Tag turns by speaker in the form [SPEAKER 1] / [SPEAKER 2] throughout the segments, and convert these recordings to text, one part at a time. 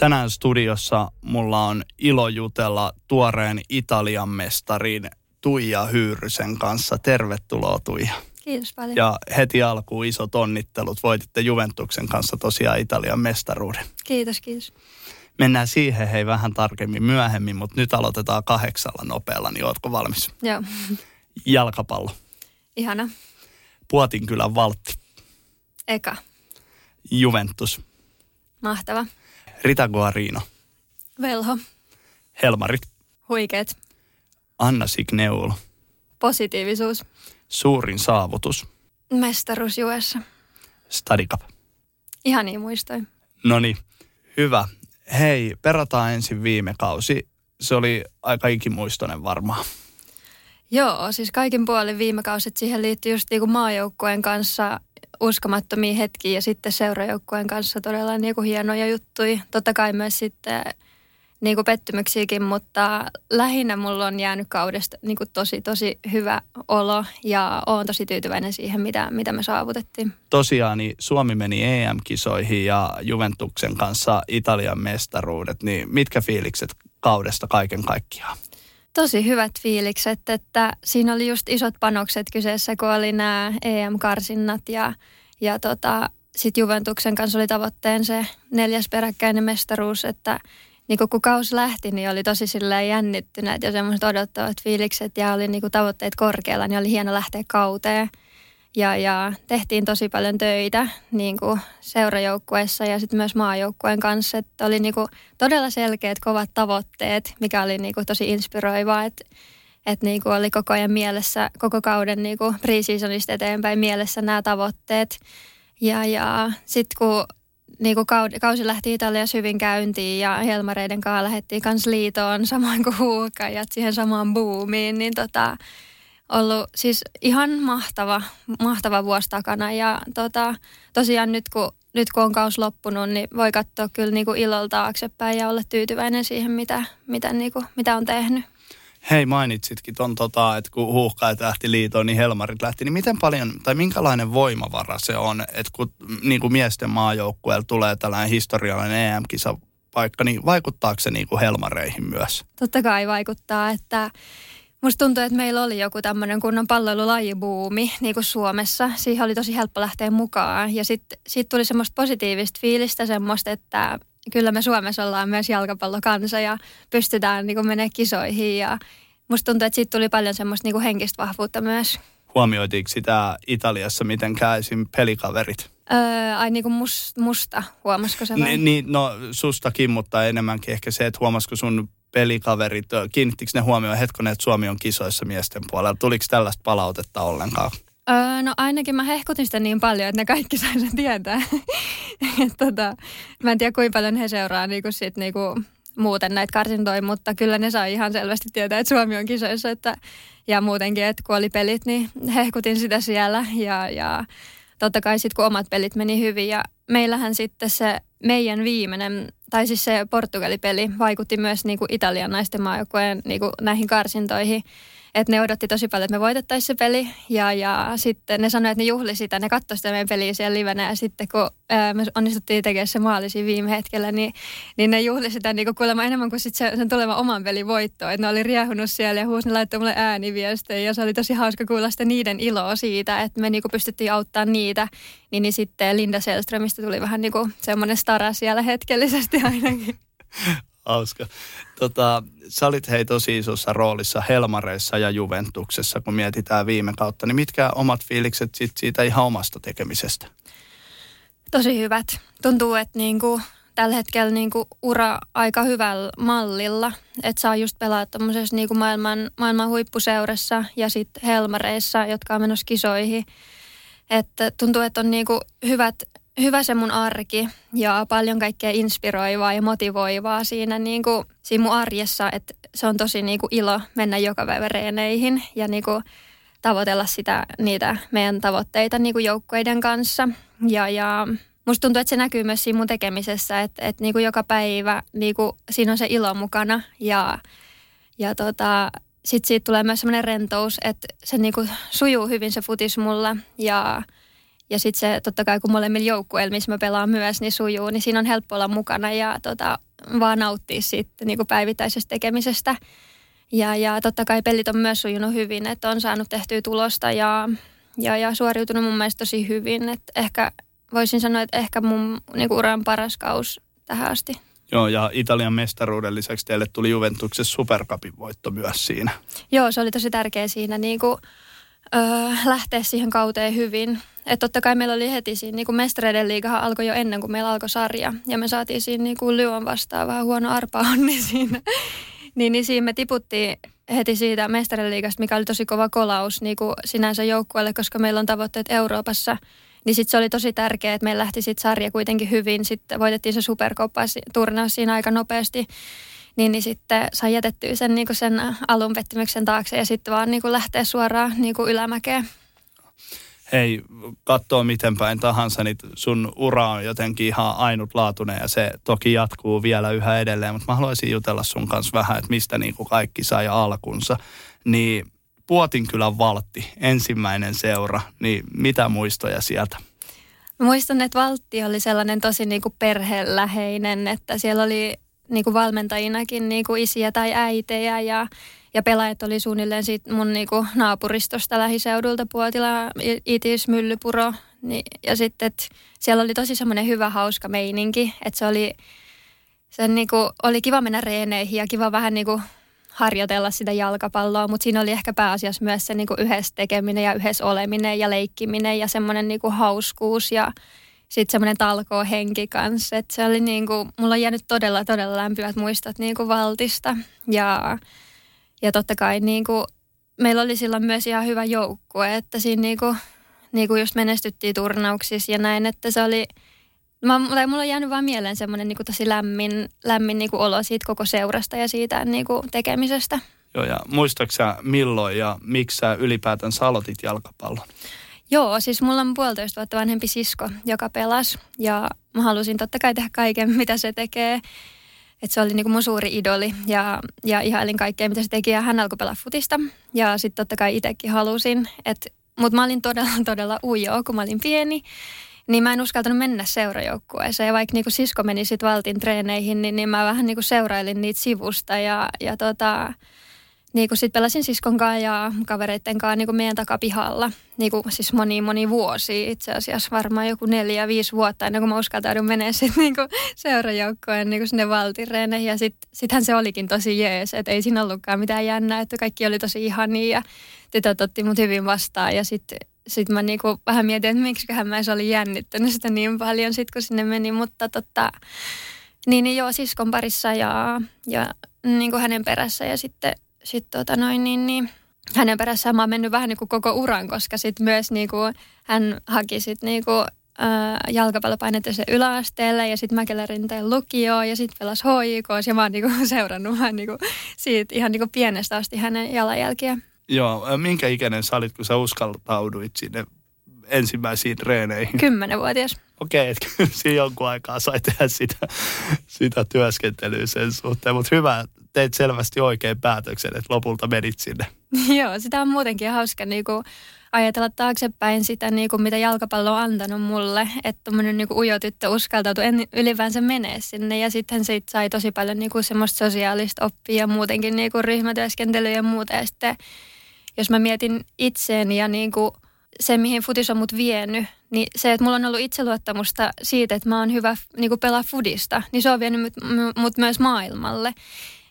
[SPEAKER 1] Tänään studiossa mulla on ilo jutella tuoreen Italian mestarin Tuija Hyyrysen kanssa. Tervetuloa Tuija.
[SPEAKER 2] Kiitos paljon.
[SPEAKER 1] Ja heti alkuun isot onnittelut. Voititte Juventuksen kanssa tosiaan Italian mestaruuden.
[SPEAKER 2] Kiitos, kiitos.
[SPEAKER 1] Mennään siihen hei vähän tarkemmin myöhemmin, mutta nyt aloitetaan kahdeksalla nopealla, niin ootko valmis?
[SPEAKER 2] Joo.
[SPEAKER 1] Jalkapallo.
[SPEAKER 2] Ihana.
[SPEAKER 1] Puotinkylän valtti.
[SPEAKER 2] Eka.
[SPEAKER 1] Juventus.
[SPEAKER 2] Mahtava.
[SPEAKER 1] Rita Guarino.
[SPEAKER 2] Velho.
[SPEAKER 1] Helmarit.
[SPEAKER 2] Huikeet.
[SPEAKER 1] Anna Signeul.
[SPEAKER 2] Positiivisuus.
[SPEAKER 1] Suurin saavutus.
[SPEAKER 2] Mestaruus Juessa.
[SPEAKER 1] Stadikap.
[SPEAKER 2] Ihan niin muistoin.
[SPEAKER 1] No niin, hyvä. Hei, perataan ensin viime kausi. Se oli aika ikimuistoinen varmaan.
[SPEAKER 2] Joo, siis kaikin puolin viime kausit siihen liittyy just niinku maajoukkueen kanssa uskomattomia hetkiä ja sitten seurajoukkueen kanssa todella niinku hienoja juttuja. Totta kai myös sitten niinku pettymyksiäkin, mutta lähinnä mulla on jäänyt kaudesta niinku tosi tosi hyvä olo ja oon tosi tyytyväinen siihen, mitä, mitä me saavutettiin.
[SPEAKER 1] Tosiaan niin Suomi meni EM-kisoihin ja Juventuksen kanssa Italian mestaruudet, niin mitkä fiilikset kaudesta kaiken kaikkiaan?
[SPEAKER 2] Tosi hyvät fiilikset, että siinä oli just isot panokset kyseessä, kun oli nämä EM-karsinnat ja, ja tota, sitten Juventuksen kanssa oli tavoitteen se neljäs peräkkäinen mestaruus, että niin kun kausi lähti, niin oli tosi silleen jännittyneet ja semmoiset odottavat fiilikset ja oli niin tavoitteet korkealla, niin oli hieno lähteä kauteen. Ja, ja tehtiin tosi paljon töitä niin kuin seurajoukkueessa ja sitten myös maajoukkueen kanssa. Että oli niin kuin todella selkeät, kovat tavoitteet, mikä oli niin kuin tosi inspiroivaa. Että et niin kuin oli koko ajan mielessä, koko kauden niin kuin pre-seasonista eteenpäin mielessä nämä tavoitteet. Ja, ja sitten kun niin kuin kausi lähti Italiassa hyvin käyntiin ja Helmareiden kanssa lähdettiin kanssa liitoon samoin kuin huukajat siihen samaan buumiin, niin tota, ollut siis ihan mahtava, mahtava vuosi takana ja tota, tosiaan nyt kun, nyt kun on kaus loppunut, niin voi katsoa kyllä niin kuin ilolla taaksepäin ja olla tyytyväinen siihen, mitä, mitä, niin kuin, mitä on tehnyt.
[SPEAKER 1] Hei, mainitsitkin ton, tota, että kun huuhkajat lähti liitoon, niin Helmarit lähti. Niin miten paljon, tai minkälainen voimavara se on, että kun niin kuin miesten maajoukkueella tulee tällainen historiallinen EM-kisa paikka, niin vaikuttaako se niin kuin Helmareihin myös?
[SPEAKER 2] Totta kai vaikuttaa, että Musta tuntuu, että meillä oli joku tämmöinen kunnon palloilulajibuumi niin kuin Suomessa. Siihen oli tosi helppo lähteä mukaan. Ja sitten sit tuli semmoista positiivista fiilistä semmoista, että kyllä me Suomessa ollaan myös jalkapallokansa ja pystytään niin menemään kisoihin. Ja musta tuntuu, että siitä tuli paljon semmoista niin henkistä vahvuutta myös.
[SPEAKER 1] Huomioitiinko sitä Italiassa mitenkään esim. pelikaverit?
[SPEAKER 2] Öö, ai niin kuin must, musta, huomasiko se vai?
[SPEAKER 1] Niin, no sustakin, mutta enemmänkin ehkä se, että huomasiko sun pelikaverit, kiinnittikö ne huomioon hetkonen, että Suomi on kisoissa miesten puolella? Tuliko tällaista palautetta ollenkaan?
[SPEAKER 2] Öö, no ainakin mä hehkutin sitä niin paljon, että ne kaikki sai sen tietää. Et tota, mä en tiedä kuinka paljon he seuraa niinku sit niinku muuten näitä karsintoja, mutta kyllä ne sai ihan selvästi tietää, että Suomi on kisoissa. Että, ja muutenkin, että kun oli pelit, niin hehkutin sitä siellä. Ja, ja totta kai sitten kun omat pelit meni hyvin ja meillähän sitten se meidän viimeinen, tai siis se Portugali-peli vaikutti myös niin kuin Italian naisten maajoukkueen niin näihin karsintoihin. Että ne odotti tosi paljon, että me voitettaisiin se peli. Ja, ja sitten ne sanoivat, että ne juhli sitä, ne katsoi sitä meidän peliä siellä livenä. Ja sitten kun ää, me onnistuttiin tekemään se maali siinä viime hetkellä, niin, niin ne juhli sitä niin kuulemma enemmän kuin sit se, sen tulevan oman pelin voitto. Että ne oli riehunut siellä ja huusi, ne laittoi mulle ääniviestejä. Ja se oli tosi hauska kuulla sitä niiden iloa siitä, että me niin pystyttiin auttamaan niitä. Niin, niin sitten Linda Selströmistä tuli vähän niin semmoinen stara siellä hetkellisesti ainakin.
[SPEAKER 1] Hauska. Tota, sä olit hei tosi isossa roolissa Helmareissa ja Juventuksessa, kun mietitään viime kautta. Niin mitkä omat fiilikset sit siitä ihan omasta tekemisestä?
[SPEAKER 2] Tosi hyvät. Tuntuu, että niinku, tällä hetkellä niinku ura aika hyvällä mallilla. Että saa just pelaa tuommoisessa niinku maailman, maailman huippuseurassa ja sitten Helmareissa, jotka on menossa kisoihin. Että tuntuu, että on niinku hyvät hyvä se mun arki ja paljon kaikkea inspiroivaa ja motivoivaa siinä, niin kuin, siinä mun arjessa, että se on tosi niin kuin ilo mennä joka päivä reeneihin ja niin kuin, tavoitella sitä, niitä meidän tavoitteita niin kuin joukkueiden kanssa. Ja, ja musta tuntuu, että se näkyy myös siinä mun tekemisessä, että, että niin kuin joka päivä niin kuin, siinä on se ilo mukana ja, ja tota, sitten siitä tulee myös semmoinen rentous, että se niin kuin sujuu hyvin se futis mulla ja ja sitten se totta kai, kun molemmilla joukkueilla, missä mä pelaan myös, niin sujuu, niin siinä on helppo olla mukana. Ja tota, vaan nauttia siitä niin päivittäisestä tekemisestä. Ja, ja totta kai pelit on myös sujunut hyvin, että on saanut tehtyä tulosta ja, ja, ja suoriutunut mun mielestä tosi hyvin. Että ehkä voisin sanoa, että ehkä mun niin uran paras kaus tähän asti.
[SPEAKER 1] Joo, ja Italian mestaruuden lisäksi teille tuli Juventuksen supercupin voitto myös siinä.
[SPEAKER 2] Joo, se oli tosi tärkeä siinä niin kuin, öö, lähteä siihen kauteen hyvin. Että totta kai meillä oli heti siinä, niin kuin mestareiden liigahan alkoi jo ennen kuin meillä alkoi sarja. Ja me saatiin siinä niin kuin Lyon vastaan vähän huono arpa onni siinä. niin, niin siinä me tiputtiin heti siitä mestareiden liigasta, mikä oli tosi kova kolaus niin kuin sinänsä joukkueelle, koska meillä on tavoitteet Euroopassa – niin sitten se oli tosi tärkeää, että meillä lähti sitten sarja kuitenkin hyvin. Sitten voitettiin se superkoppa-turnaus siinä aika nopeasti. Niin, niin sitten sai jätettyä sen, niin sen alun pettymyksen taakse ja sitten vaan niin lähteä suoraan niin ylämäkeen.
[SPEAKER 1] Hei, katsoo miten päin tahansa, niin sun ura on jotenkin ihan ainutlaatuinen ja se toki jatkuu vielä yhä edelleen, mutta mä haluaisin jutella sun kanssa vähän, että mistä niin kuin kaikki sai alkunsa. Niin Puotinkylän Valtti, ensimmäinen seura, niin mitä muistoja sieltä?
[SPEAKER 2] Mä muistan, että Valtti oli sellainen tosi niin kuin perheläheinen, että siellä oli niin kuin valmentajinakin niin kuin isiä tai äitejä ja, ja pelaajat oli suunnilleen siitä mun niin kuin naapuristosta lähiseudulta Puotila, Itis, Myllypuro. Niin, ja sitten, siellä oli tosi semmoinen hyvä, hauska meininki, että se oli, se niin kuin, oli kiva mennä reeneihin ja kiva vähän niin kuin harjoitella sitä jalkapalloa, mutta siinä oli ehkä pääasiassa myös se niin kuin yhdessä tekeminen ja yhdessä oleminen ja leikkiminen ja semmoinen niin kuin hauskuus ja sitten semmoinen talkoo henki kanssa. Et se oli niin kuin, mulla on jäänyt todella, todella lämpimät muistot niin kuin Valtista ja, ja totta kai niin kuin, meillä oli silloin myös ihan hyvä joukkue, että siinä niin kuin, niin kuin just menestyttiin turnauksissa ja näin, että se oli – Mä, tai mulla on jäänyt vaan mieleen semmoinen niin tosi lämmin, lämmin niin kuin olo siitä koko seurasta ja siitä niin kuin tekemisestä.
[SPEAKER 1] Joo, ja muistaaksä milloin ja miksi sä ylipäätään aloitit jalkapallon?
[SPEAKER 2] Joo, siis mulla on puolitoista vuotta vanhempi sisko, joka pelasi. Ja mä halusin totta kai tehdä kaiken, mitä se tekee. Että se oli niinku mun suuri idoli ja, ja ihailin kaikkea, mitä se teki. Ja hän alkoi pelaa futista. Ja sitten totta kai itsekin halusin. Mutta mä olin todella, todella ujo, kun mä olin pieni niin mä en uskaltanut mennä seurajoukkueeseen. Ja vaikka niinku sisko meni sitten valtin treeneihin, niin, niin mä vähän niinku seurailin niitä sivusta ja, ja tota, niinku sitten pelasin siskon kanssa ja kavereiden kanssa niinku meidän takapihalla. Niinku siis moni moni vuosi itse asiassa, varmaan joku neljä, viisi vuotta ennen kuin mä uskaltaudun menee sitten niinku seurajoukkojen niinku sinne valtireeneihin. Ja sitten sittenhän se olikin tosi jees, että ei siinä ollutkaan mitään jännää, että kaikki oli tosi ihania ja tytöt otti mut hyvin vastaan. Ja sitten sitten mä niinku vähän mietin, että miksiköhän mä oli jännittänyt sitä niin paljon sit kun sinne meni, mutta tota, niin, niin joo, siskon parissa ja, ja niin kuin hänen perässä ja sitten sit tota noin, niin, niin, hänen perässään mä oon mennyt vähän niin kuin koko uran, koska sitten myös niin kuin, hän haki sitten niin kuin, jalkapallopainetta yläasteelle ja sitten Mäkelärinteen lukioon ja sitten pelasi HIK ja mä oon niinku seurannut vähän niinku siitä ihan niinku pienestä asti hänen jalanjälkiä.
[SPEAKER 1] Joo, minkä ikäinen sä olit, kun sä uskaltauduit sinne ensimmäisiin treeneihin?
[SPEAKER 2] Kymmenenvuotias.
[SPEAKER 1] Okei, okay, että siinä jonkun aikaa sai tehdä sitä, sitä työskentelyä sen suhteen, mutta hyvä, teit selvästi oikein päätöksen, että lopulta menit sinne.
[SPEAKER 2] Joo, sitä on muutenkin hauska niin kuin ajatella taaksepäin sitä, niin kuin mitä jalkapallo on antanut mulle, että tuommoinen niin ujo tyttö uskaltautui en ylipäänsä menee sinne ja sitten siitä sai tosi paljon niin kuin semmoista sosiaalista oppia ja muutenkin niin kuin ryhmätyöskentelyä ja muuta ja sitten jos mä mietin itseeni ja niin kuin se, mihin futis on mut vienyt, niin se, että mulla on ollut itseluottamusta siitä, että mä oon hyvä niin kuin pelaa fudista, niin se on vienyt mut, mut myös maailmalle.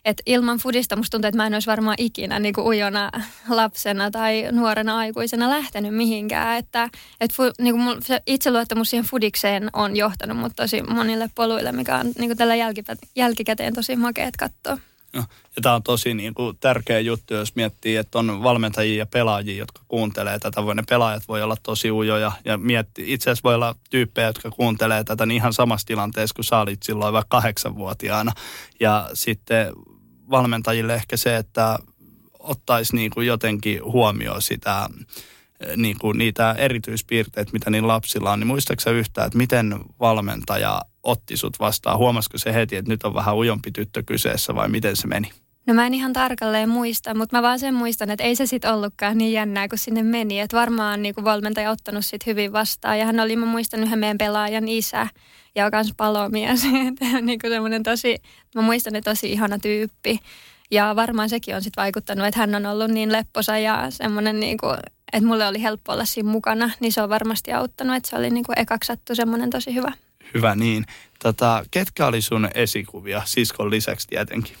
[SPEAKER 2] Et ilman fudista musta tuntuu, että mä en olisi varmaan ikinä niin kuin ujona lapsena tai nuorena aikuisena lähtenyt mihinkään. Että et fu, niin kuin mulla, se itseluottamus siihen fudikseen on johtanut mut tosi monille poluille, mikä on niin kuin tällä jälkikäteen tosi makeet katsoa.
[SPEAKER 1] Ja, ja tämä on tosi niin kuin, tärkeä juttu, jos miettii, että on valmentajia ja pelaajia, jotka kuuntelee tätä. Ne pelaajat voi olla tosi ujoja ja miettii, itse asiassa voi olla tyyppejä, jotka kuuntelee tätä niin ihan samassa tilanteessa, kun sä olit silloin vaikka kahdeksanvuotiaana. Ja sitten valmentajille ehkä se, että ottaisi niin kuin jotenkin huomioon sitä, niin kuin niitä erityispiirteitä, mitä niin lapsilla on, niin muistaaksä yhtään, että miten valmentaja otti sut vastaan? Huomasiko se heti, että nyt on vähän ujompi tyttö kyseessä vai miten se meni?
[SPEAKER 2] No mä en ihan tarkalleen muista, mutta mä vaan sen muistan, että ei se sitten ollutkaan niin jännää, kun sinne meni. Että varmaan niin kuin valmentaja ottanut sit hyvin vastaan. Ja hän oli, mä muistan yhden meidän pelaajan isä ja on myös palomies. niin kuin semmoinen tosi, mä muistan, että tosi ihana tyyppi. Ja varmaan sekin on sitten vaikuttanut, että hän on ollut niin lepposa ja semmoinen, niin kuin, että mulle oli helppo olla siinä mukana. Niin se on varmasti auttanut, että se oli niin kuin ekaksi sattu semmoinen tosi hyvä.
[SPEAKER 1] Hyvä niin. Tota, ketkä oli sun esikuvia, siskon lisäksi tietenkin?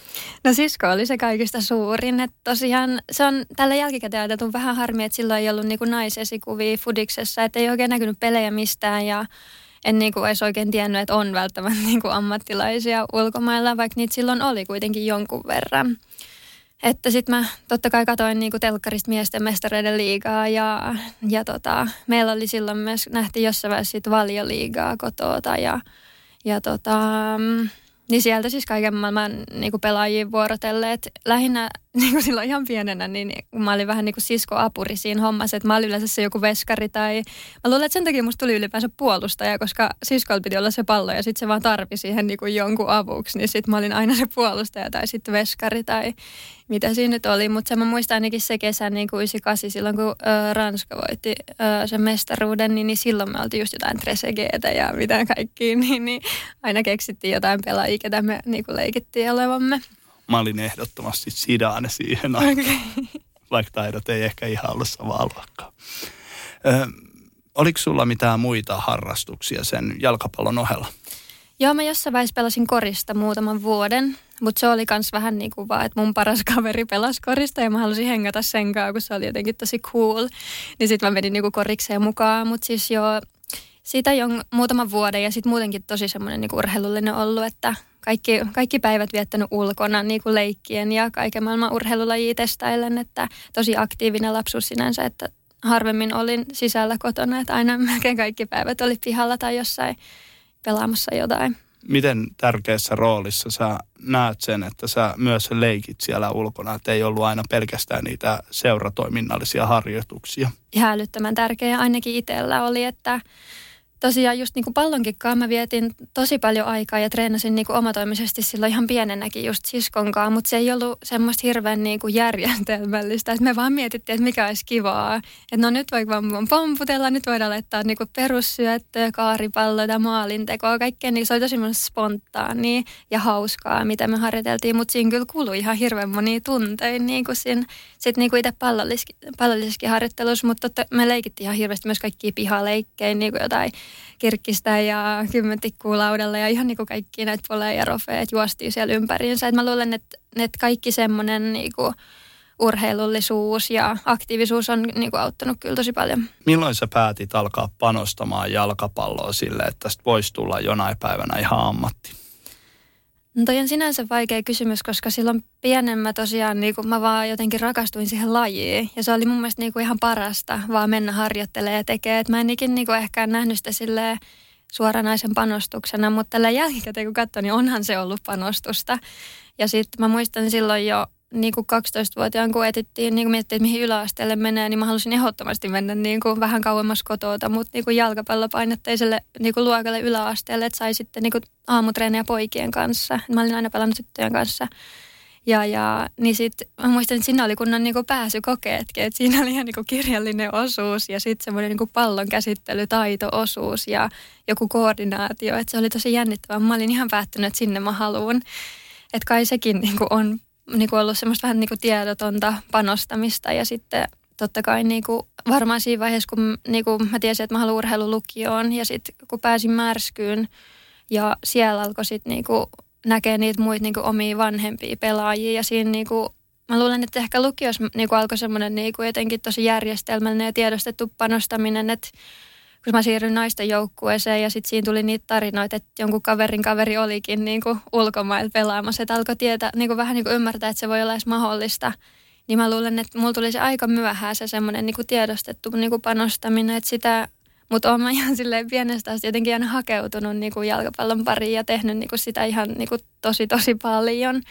[SPEAKER 2] No sisko oli se kaikista suurin. Että tosiaan se on tällä jälkikäteen ajateltu vähän harmi, että silloin ei ollut niinku naisesikuvia Fudiksessa, että ei oikein näkynyt pelejä mistään ja en niinku edes oikein tiennyt, että on välttämättä niinku ammattilaisia ulkomailla, vaikka niitä silloin oli kuitenkin jonkun verran. Että sitten mä totta kai katoin niinku telkkarista miesten mestareiden liigaa ja, ja tota, meillä oli silloin myös, nähtiin jossain vaiheessa sit valioliigaa kotoa ja, ja tota, niin sieltä siis kaiken maailman niin kuin pelaajia vuorotelleet. Lähinnä niin kuin silloin ihan pienenä, niin mä olin vähän niin kuin sisko-apuri siinä hommassa, että mä olin yleensä se joku veskari tai mä luulen, että sen takia musta tuli ylipäänsä puolustaja, koska siskolla piti olla se pallo ja sitten se vaan tarvi siihen niin kuin jonkun avuksi, niin sitten mä olin aina se puolustaja tai sitten veskari tai mitä siinä nyt oli, mutta mä muistan ainakin se kesä niin kuin 98, silloin kun ö, Ranska voitti ö, sen mestaruuden, niin, niin silloin me oltiin just jotain Tresegeetä ja mitä kaikkia, niin, niin aina keksittiin jotain pelaajia, ketä me niin kuin leikittiin olevamme.
[SPEAKER 1] Mä olin ehdottomasti Sidane siihen aikaan, okay. vaikka taidot ei ehkä ihan ollut samaa luokkaa. Ö, oliko sulla mitään muita harrastuksia sen jalkapallon ohella?
[SPEAKER 2] Joo, mä jossain vaiheessa pelasin korista muutaman vuoden, mutta se oli kans vähän niin kuin vaan, että mun paras kaveri pelasi korista ja mä halusin hengata sen kanssa, kun se oli jotenkin tosi cool. Niin sitten mä menin niin kuin korikseen mukaan, mutta siis joo, siitä jo muutaman vuoden ja sitten muutenkin tosi semmoinen niin urheilullinen ollut, että kaikki, kaikki päivät viettänyt ulkona niin kuin leikkien ja kaiken maailman urheilulajia testailen, että tosi aktiivinen lapsuus sinänsä, että harvemmin olin sisällä kotona, että aina melkein kaikki päivät oli pihalla tai jossain pelaamassa jotain.
[SPEAKER 1] Miten tärkeässä roolissa sä näet sen, että sä myös leikit siellä ulkona, että ei ollut aina pelkästään niitä seuratoiminnallisia harjoituksia?
[SPEAKER 2] Ihan älyttömän tärkeä ainakin itsellä oli, että tosiaan just niin kuin pallonkin mä vietin tosi paljon aikaa ja treenasin niin kuin omatoimisesti silloin ihan pienenäkin just siskonkaan, mutta se ei ollut semmoista hirveän niin kuin järjestelmällistä, että me vaan mietittiin, että mikä olisi kivaa. Että no nyt voi vaan pomputella, nyt voidaan laittaa niin kuin perussyöttöä, kaaripalloja, maalintekoa, kaikkea. Niin se oli tosi spontaania ja hauskaa, mitä me harjoiteltiin, mutta siinä kyllä kului ihan hirveän monia tunteja niin kuin siinä, sit niin kuin itse pallollisessakin harjoittelussa, mutta totta, me leikittiin ihan hirveästi myös kaikkia pihaleikkejä, niin kuin jotain kirkkistä ja kymmentikkuu laudalla ja ihan niin kuin kaikki näitä poleja ja rofeet juostiin siellä ympäriinsä. Et mä luulen, että, että kaikki semmoinen niin kuin urheilullisuus ja aktiivisuus on niin kuin auttanut kyllä tosi paljon.
[SPEAKER 1] Milloin sä päätit alkaa panostamaan jalkapalloa sille, että tästä voisi tulla jonain päivänä ihan ammatti?
[SPEAKER 2] No toi on sinänsä vaikea kysymys, koska silloin pienen mä tosiaan niin mä vaan jotenkin rakastuin siihen lajiin. Ja se oli mun mielestä niin kuin ihan parasta vaan mennä harjoittelemaan ja tekemään. mä en ikin niin kuin ehkä nähnyt sitä silleen suoranaisen panostuksena, mutta tällä jälkikäteen kun katsoin, niin onhan se ollut panostusta. Ja sitten mä muistan silloin jo niin kuin 12-vuotiaan, kun etittiin, niin kuin miettii, että mihin yläasteelle menee, niin mä halusin ehdottomasti mennä niin kuin vähän kauemmas kotota, mutta niin kuin jalkapallopainotteiselle niin kuin luokalle yläasteelle, että sai sitten niin kuin aamutreenejä poikien kanssa. Mä olin aina pelannut tyttöjen kanssa. Ja, ja niin sitten mä muistan, että siinä oli kunnon niin pääsykokeetkin, että siinä oli ihan niin kirjallinen osuus ja sitten semmoinen niin pallon käsittelytaito-osuus ja joku koordinaatio, että se oli tosi jännittävää. Mä olin ihan päättynyt, että sinne mä haluan. Että kai sekin niin on niin ollut semmoista vähän niin tiedotonta panostamista ja sitten totta kai niin kuin varmaan siinä vaiheessa, kun niin kuin mä tiesin, että mä haluan urheilulukioon ja sitten kun pääsin märskyyn ja siellä alkoi sitten niin näkee niitä muita niin omia vanhempia pelaajia ja siinä niin kuin, mä luulen, että ehkä lukiossa niin alkoi semmoinen niin jotenkin tosi järjestelmällinen ja tiedostettu panostaminen, että kun mä siirryin naisten joukkueeseen ja sitten siinä tuli niitä tarinoita, että jonkun kaverin kaveri olikin niin kuin ulkomailla pelaamassa, että alkoi tietää, niin kuin vähän niin kuin ymmärtää, että se voi olla edes mahdollista. Niin mä luulen, että mulla tuli se aika myöhään se semmoinen niin tiedostettu niin kuin panostaminen, että sitä, mutta oon mä ihan silleen pienestä asti jotenkin aina hakeutunut niin kuin jalkapallon pariin ja tehnyt niin kuin sitä ihan niin kuin tosi tosi paljon.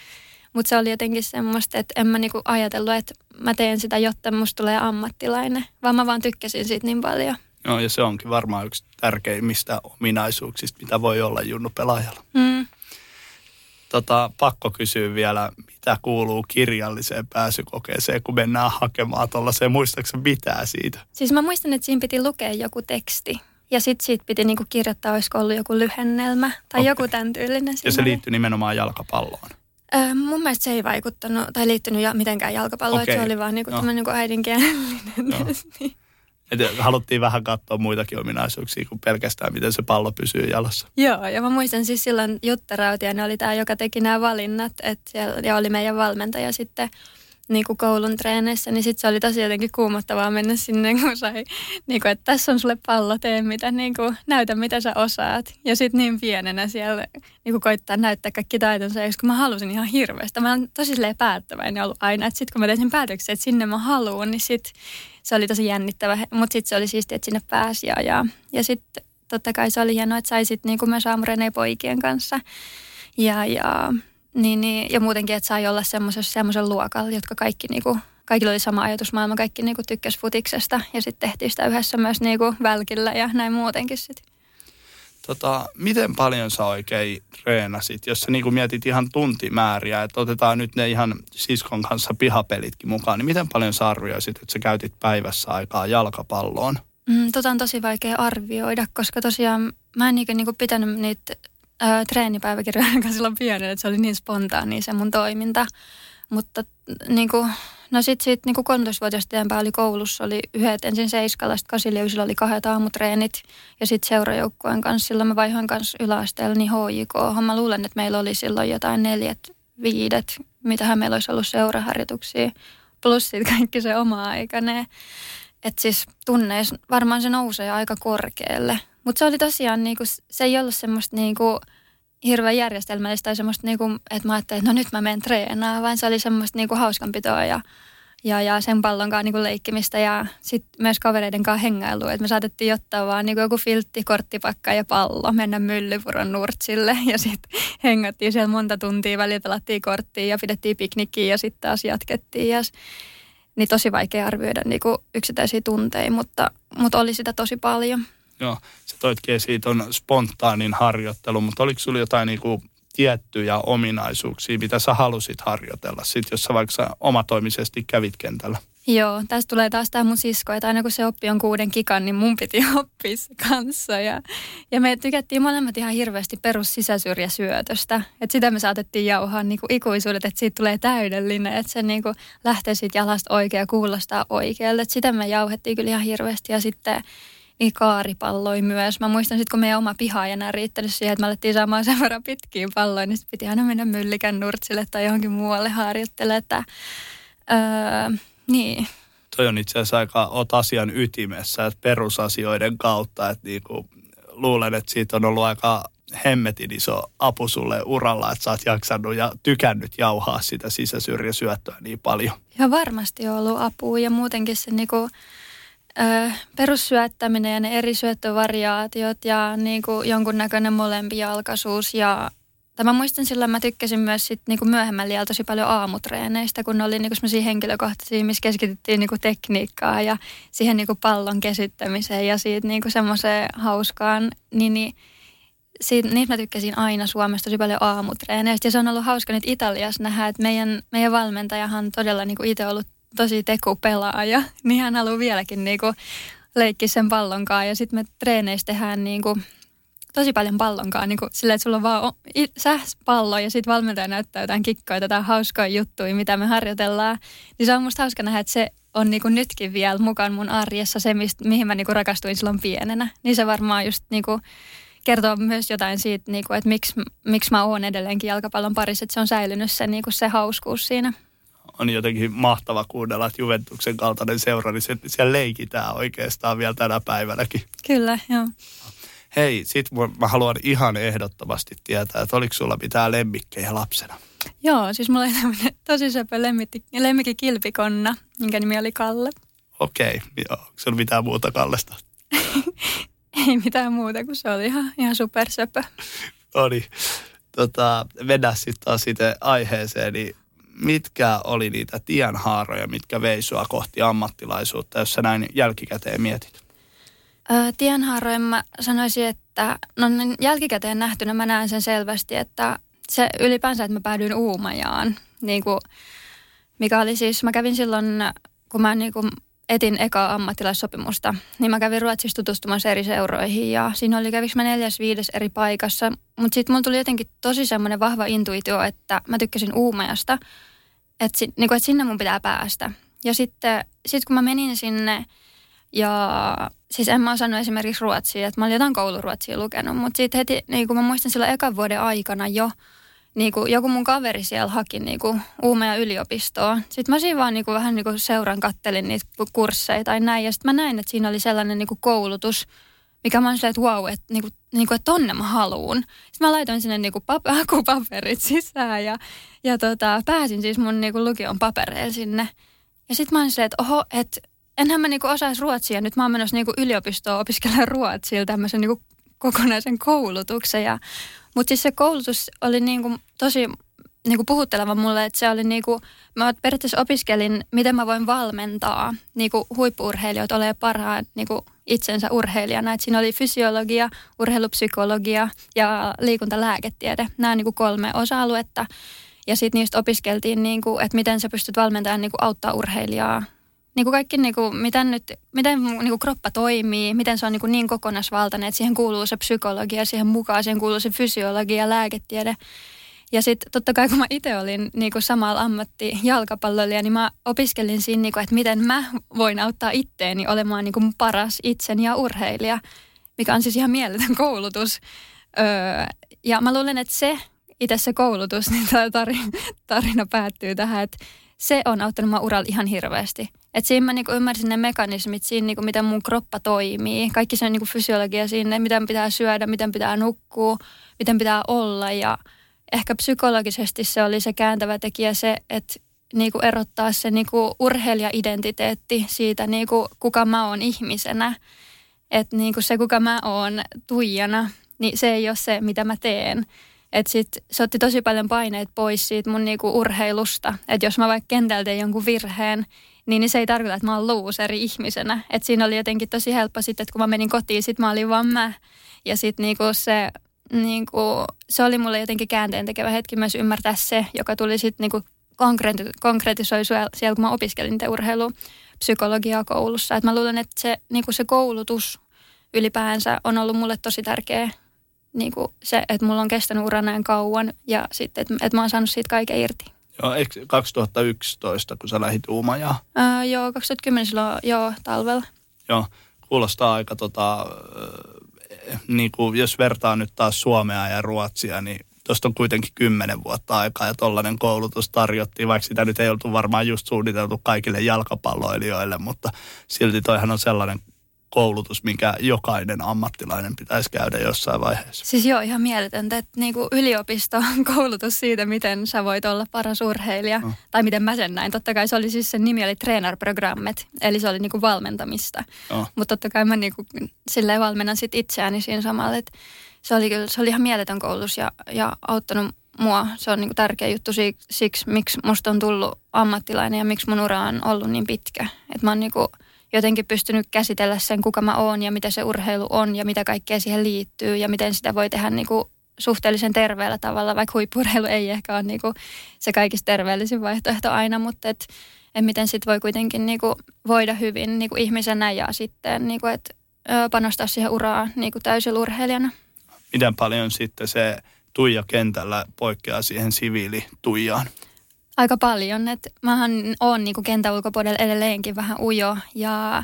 [SPEAKER 2] Mutta se oli jotenkin semmoista, että en mä niinku ajatellut, että mä teen sitä, jotta musta tulee ammattilainen, vaan mä vaan tykkäsin siitä niin paljon.
[SPEAKER 1] No ja se onkin varmaan yksi tärkeimmistä ominaisuuksista, mitä voi olla junnu pelaajalla. Mm. Tota, pakko kysyä vielä, mitä kuuluu kirjalliseen pääsykokeeseen, kun mennään hakemaan tuollaiseen. Muistaakseni mitään siitä?
[SPEAKER 2] Siis mä muistan, että siinä piti lukea joku teksti. Ja sitten siitä piti niinku kirjoittaa, olisiko ollut joku lyhennelmä tai okay. joku tämän tyylinen.
[SPEAKER 1] Ja se liittyy nimenomaan jalkapalloon?
[SPEAKER 2] Öö, mun mielestä se ei vaikuttanut tai liittynyt ja mitenkään jalkapalloon, okay. että se oli vaan niinku no. niinku äidinkielellinen. No.
[SPEAKER 1] Et haluttiin vähän katsoa muitakin ominaisuuksia kuin pelkästään, miten se pallo pysyy jalassa.
[SPEAKER 2] Joo, ja mä muistan siis silloin Jutta Rautiainen oli tämä, joka teki nämä valinnat, et siellä, ja oli meidän valmentaja sitten niin kuin koulun treeneissä, niin sitten se oli tosi jotenkin kuumottavaa mennä sinne, kun sai, niin kuin, että tässä on sulle pallo, tee mitä, niin kuin, näytä mitä sä osaat. Ja sitten niin pienenä siellä niin kuin koittaa näyttää kaikki taitonsa, kun mä halusin ihan hirveästi. Mä olen tosi päättäväinen ollut aina, että sitten kun mä tein sen päätöksen, että sinne mä haluan, niin sitten se oli tosi jännittävä. Mutta sitten se oli siistiä, että sinne pääsi ja, ja, ja sitten totta kai se oli hienoa, että sai sitten niin kuin myös aamureneen poikien kanssa. Ja, ja niin, niin, ja muutenkin, että sai olla semmoisen luokalla, jotka kaikki niinku, kaikilla oli sama ajatusmaailma, kaikki niinku tykkäs futiksesta ja sitten tehtiin sitä yhdessä myös niinku välkillä ja näin muutenkin sitten.
[SPEAKER 1] Tota, miten paljon sä oikein treenasit, jos sä niinku mietit ihan tuntimääriä, että otetaan nyt ne ihan siskon kanssa pihapelitkin mukaan, niin miten paljon sä arvioisit, että sä käytit päivässä aikaa jalkapalloon?
[SPEAKER 2] Mm, tota on tosi vaikea arvioida, koska tosiaan mä en niinku pitänyt niitä ö, treenipäiväkirjoja silloin pienen, että se oli niin spontaani se mun toiminta. Mutta niin kuin, no sitten sit, niin 13-vuotiaasta eteenpäin oli koulussa, oli yhdet ensin seiskalla, sitten kasiliusilla oli kahdet aamutreenit ja sitten seurajoukkueen kanssa. Silloin mä vaihoin kanssa yläasteella niin HJK. Mä luulen, että meillä oli silloin jotain neljät, viidet, mitähän meillä olisi ollut seuraharjoituksia. Plus sitten kaikki se oma aikainen. Että siis tunneissa varmaan se nousee aika korkealle. Mutta se oli tosiaan, niinku, se ei ollut semmoista niinku, hirveän järjestelmällistä tai semmoista, niinku, että mä ajattelin, että no nyt mä menen treenaamaan, vaan se oli semmoista niinku, hauskanpitoa ja, ja, ja sen pallon kanssa niinku, leikkimistä ja sitten myös kavereiden kanssa hengailua. Että me saatettiin ottaa vaan niinku, joku filtti, korttipakka ja pallo, mennä Myllypuron nurtsille ja sitten hengattiin siellä monta tuntia, välillä pelattiin korttia ja pidettiin piknikkiä ja sitten taas jatkettiin. Ja, niin tosi vaikea arvioida niinku, yksittäisiä tunteja, mutta, mutta oli sitä tosi paljon.
[SPEAKER 1] Joo, sä toitkin esiin tuon spontaanin harjoittelun, mutta oliko sulla jotain niin kuin tiettyjä ominaisuuksia, mitä sä halusit harjoitella, sit, jos sä vaikka omatoimisesti kävit kentällä?
[SPEAKER 2] Joo, tästä tulee taas tämä mun sisko, että aina kun se oppi on kuuden kikan, niin mun piti oppia se kanssa. Ja, ja me tykättiin molemmat ihan hirveästi perus sisäsyrjäsyötöstä. Että sitä me saatettiin jauhaa niin kuin ikuisuudet, että siitä tulee täydellinen, että se niin kuin lähtee siitä jalasta oikein ja kuulostaa oikealle. Että sitä me jauhettiin kyllä ihan hirveästi ja sitten niin kaaripalloi myös. Mä muistan sitten, kun meidän oma piha ei enää riittänyt siihen, että me alettiin saamaan sen verran pitkiä palloja, niin sitten piti aina mennä myllikän nurtsille tai johonkin muualle harjoittelemaan. Että, öö, niin.
[SPEAKER 1] Toi on itse asiassa aika, oot asian ytimessä, että perusasioiden kautta, että niinku, luulen, että siitä on ollut aika hemmetin iso apu sulle uralla, että sä oot jaksanut ja tykännyt jauhaa sitä sisäsyrjäsyöttöä niin paljon.
[SPEAKER 2] Ja varmasti on ollut apua ja muutenkin se niinku, perussyöttäminen ja ne eri syöttövariaatiot ja niin kuin jonkunnäköinen molempijalkaisuus. Ja Tämä muistan silloin, mä tykkäsin myös sit niinku myöhemmällä liian tosi paljon aamutreeneistä, kun ne oli niinku sellaisia henkilökohtaisia, missä keskityttiin niinku tekniikkaa ja siihen niinku pallon kesyttämiseen ja siitä niinku semmoiseen hauskaan. Niin, niin siitä, niitä mä tykkäsin aina Suomessa tosi paljon aamutreeneistä. Ja se on ollut hauska nyt Italiassa nähdä, että meidän, meidän valmentajahan on todella niinku itse ollut tosi tekupelaaja, niin hän haluaa vieläkin niinku leikkiä sen pallonkaan. Ja sitten me treeneissä tehdään niinku tosi paljon pallonkaan, niinku sillä että sulla on vaan pallo ja sitten valmentaja näyttää jotain kikkoja, tai hauskoja juttuja, mitä me harjoitellaan. Niin se on musta hauska nähdä, että se on niinku nytkin vielä mukaan mun arjessa se, mist, mihin mä niinku rakastuin silloin pienenä. Niin se varmaan just niinku kertoo myös jotain siitä, niinku, että miksi, miksi mä oon edelleenkin jalkapallon parissa, että se on säilynyt se, niinku se hauskuus siinä
[SPEAKER 1] on jotenkin mahtava kuunnella, että Juventuksen kaltainen seura, niin se, siellä leikitään oikeastaan vielä tänä päivänäkin.
[SPEAKER 2] Kyllä, joo.
[SPEAKER 1] Hei, sit mä haluan ihan ehdottomasti tietää, että oliko sulla mitään lemmikkejä lapsena?
[SPEAKER 2] Joo, siis mulla oli tämmöinen tosi söpö lemmikki, lemmikki kilpikonna, minkä nimi oli Kalle.
[SPEAKER 1] Okei, okay, joo. Onko sulla mitään muuta Kallesta?
[SPEAKER 2] Ei mitään muuta, kun se oli ihan, ihan supersöpö.
[SPEAKER 1] no niin, tota, mennään sitten taas siitä aiheeseen, niin mitkä oli niitä tienhaaroja, mitkä vei sua kohti ammattilaisuutta, jos sä näin jälkikäteen mietit?
[SPEAKER 2] Öö, tienhaaroja mä sanoisin, että no niin jälkikäteen nähtynä mä näen sen selvästi, että se ylipäänsä, että mä päädyin Uumajaan, niin kuin, mikä oli siis, mä kävin silloin, kun mä niin kuin etin eka ammattilaissopimusta, niin mä kävin Ruotsissa tutustumassa eri seuroihin ja siinä oli käviks mä neljäs, viides eri paikassa. Mutta sitten mulla tuli jotenkin tosi semmoinen vahva intuitio, että mä tykkäsin Uumajasta, että, niin kuin, että sinne mun pitää päästä. Ja sitten sit kun mä menin sinne ja siis en mä osannut esimerkiksi ruotsia, että mä olin jotain kouluruotsia lukenut, mutta sitten heti, niin kuin mä muistan silloin ekan vuoden aikana jo, niin kuin joku mun kaveri siellä haki niin kuin Uumeja yliopistoa. Sitten mä siinä vaan niin kuin vähän niin kuin seuran kattelin niitä kursseja tai näin. Ja sitten mä näin, että siinä oli sellainen niin kuin koulutus, mikä mä olin silleen, että wow, että, niin kuin, niin kuin, että tonne mä haluun. Sitten mä laitoin sinne niin kuin pap- hakupaperit sisään ja, ja tota, pääsin siis mun niin kuin lukion papereille sinne. Ja sitten mä olin silleen, että oho, että enhän mä niinku osaisi ruotsia. Nyt mä oon menossa niinku yliopistoon opiskelemaan ruotsia tämmöisen niinku kokonaisen koulutuksen. Mutta siis se koulutus oli niinku tosi niinku puhutteleva mulle, että se oli niinku, mä periaatteessa opiskelin, miten mä voin valmentaa niinku huippuurheilijoita olemaan parhaan niinku itsensä urheilijana. Et siinä oli fysiologia, urheilupsykologia ja liikuntalääketiede. Nämä niinku kolme osa-aluetta. Ja sitten niistä opiskeltiin, niinku, että miten sä pystyt valmentamaan niinku auttaa urheilijaa niin kuin kaikki, niin kuin, miten, nyt, miten niin kuin kroppa toimii, miten se on niin, niin kokonaisvaltainen, että siihen kuuluu se psykologia, siihen mukaan siihen kuuluu se fysiologia, lääketiede. Ja sitten totta kai kun mä itse olin niin kuin samalla ammatti jalkapalloilija, niin mä opiskelin siinä, niin kuin, että miten mä voin auttaa itteeni olemaan niin kuin paras itsen ja urheilija, mikä on siis ihan mieletön koulutus. Öö, ja mä luulen, että se itse se koulutus, niin tämä tarina, tarina päättyy tähän, että se on auttanut mua uralla ihan hirveästi. Et siinä mä niinku ymmärsin ne mekanismit siinä, niinku, miten mun kroppa toimii. Kaikki se niinku fysiologia siinä, miten pitää syödä, miten pitää nukkua, miten pitää olla. Ja ehkä psykologisesti se oli se kääntävä tekijä se, että niinku erottaa se niinku urheilija-identiteetti siitä, niinku, kuka mä oon ihmisenä. Että niinku se, kuka mä oon tuijana, niin se ei ole se, mitä mä teen. Että sit se otti tosi paljon paineet pois siitä mun niinku urheilusta. Että jos mä vaikka kentältä jonkun virheen, niin, niin se ei tarkoita, että mä oon luuseri ihmisenä. Että siinä oli jotenkin tosi helppo sitten, että kun mä menin kotiin, sit mä olin vaan mä. Ja sitten niinku se, niinku, se oli mulle jotenkin käänteen tekevä hetki myös ymmärtää se, joka tuli sitten niinku konkreeti- konkretisoi siellä, kun mä opiskelin te urheilupsykologiaa koulussa. Et mä luulen, että se, niinku se koulutus ylipäänsä on ollut mulle tosi tärkeä niin kuin se, että mulla on kestänyt ura näin kauan ja sitten, että, että mä oon saanut siitä kaiken irti.
[SPEAKER 1] Joo, 2011, kun sä lähit Uumajaan?
[SPEAKER 2] Ää, joo, 2010 silloin, joo, talvella.
[SPEAKER 1] Joo, kuulostaa aika tota, niin kuin jos vertaa nyt taas Suomea ja Ruotsia, niin tuosta on kuitenkin kymmenen vuotta aikaa ja tollainen koulutus tarjottiin, vaikka sitä nyt ei oltu varmaan just suunniteltu kaikille jalkapalloilijoille, mutta silti toihan on sellainen koulutus, mikä jokainen ammattilainen pitäisi käydä jossain vaiheessa.
[SPEAKER 2] Siis joo, ihan mieletöntä, että niinku yliopisto on koulutus siitä, miten sä voit olla paras urheilija, no. tai miten mä sen näin. Totta kai se oli siis, sen nimi oli treenarprogrammet, eli se oli niinku valmentamista. No. Mutta totta kai mä niinku, silleen valmennan sit itseäni siinä samalla, että se oli, kyllä, se oli ihan mieletön koulutus ja, ja auttanut mua. Se on niinku tärkeä juttu siksi, siksi, miksi musta on tullut ammattilainen ja miksi mun ura on ollut niin pitkä. Että mä oon niinku, jotenkin pystynyt käsitellä sen, kuka mä oon ja mitä se urheilu on ja mitä kaikkea siihen liittyy ja miten sitä voi tehdä niin kuin suhteellisen terveellä tavalla, vaikka huippurheilu ei ehkä ole niin kuin se kaikista terveellisin vaihtoehto aina, mutta et, et miten sitten voi kuitenkin niin kuin voida hyvin niin kuin ihmisenä ja sitten niin kuin, et, panostaa siihen uraan niin kuin täysillä urheilijana.
[SPEAKER 1] Miten paljon sitten se Tuija kentällä poikkeaa siihen siviilituijaan?
[SPEAKER 2] Aika paljon. Et mähän oon niinku kentän ulkopuolella edelleenkin vähän ujo ja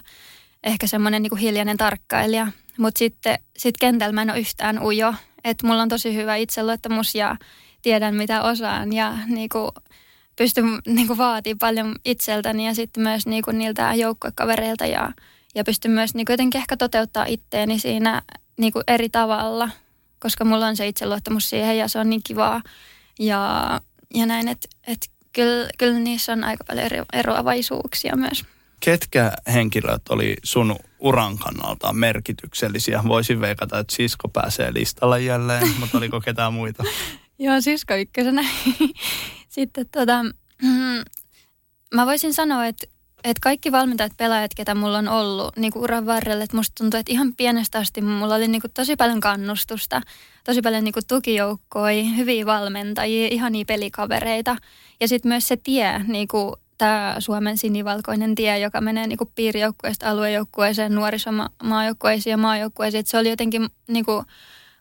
[SPEAKER 2] ehkä semmoinen niinku hiljainen tarkkailija. Mutta sitten sit kentällä mä en ole yhtään ujo. Että mulla on tosi hyvä itseluottamus ja tiedän mitä osaan ja niinku pystyn niinku vaatimaan paljon itseltäni ja sitten myös niinku niiltä joukkuekavereilta ja, ja pystyn myös niinku jotenkin ehkä toteuttaa itteeni siinä niinku eri tavalla, koska mulla on se itseluottamus siihen ja se on niin kivaa. Ja, ja näin, että et kyllä, kyllä niissä on aika paljon ero, eroavaisuuksia myös.
[SPEAKER 1] Ketkä henkilöt oli sun uran kannalta merkityksellisiä? Voisin veikata, että sisko pääsee listalla jälleen, mutta oliko ketään muita?
[SPEAKER 2] Joo, sisko ykkösenä. Sitten tota, mm, mä voisin sanoa, että, että kaikki valmentajat, pelaajat, ketä mulla on ollut niin kuin uran varrella, että musta tuntuu, että ihan pienestä asti mulla oli niin kuin tosi paljon kannustusta, tosi paljon niin kuin tukijoukkoja, hyviä valmentajia, ihania pelikavereita. Ja sitten myös se tie, niin kuin tämä Suomen sinivalkoinen tie, joka menee niin piirijoukkueesta aluejoukkueeseen, nuorisomaajoukkueisiin ja maajoukkueisiin. Se oli jotenkin niin kuin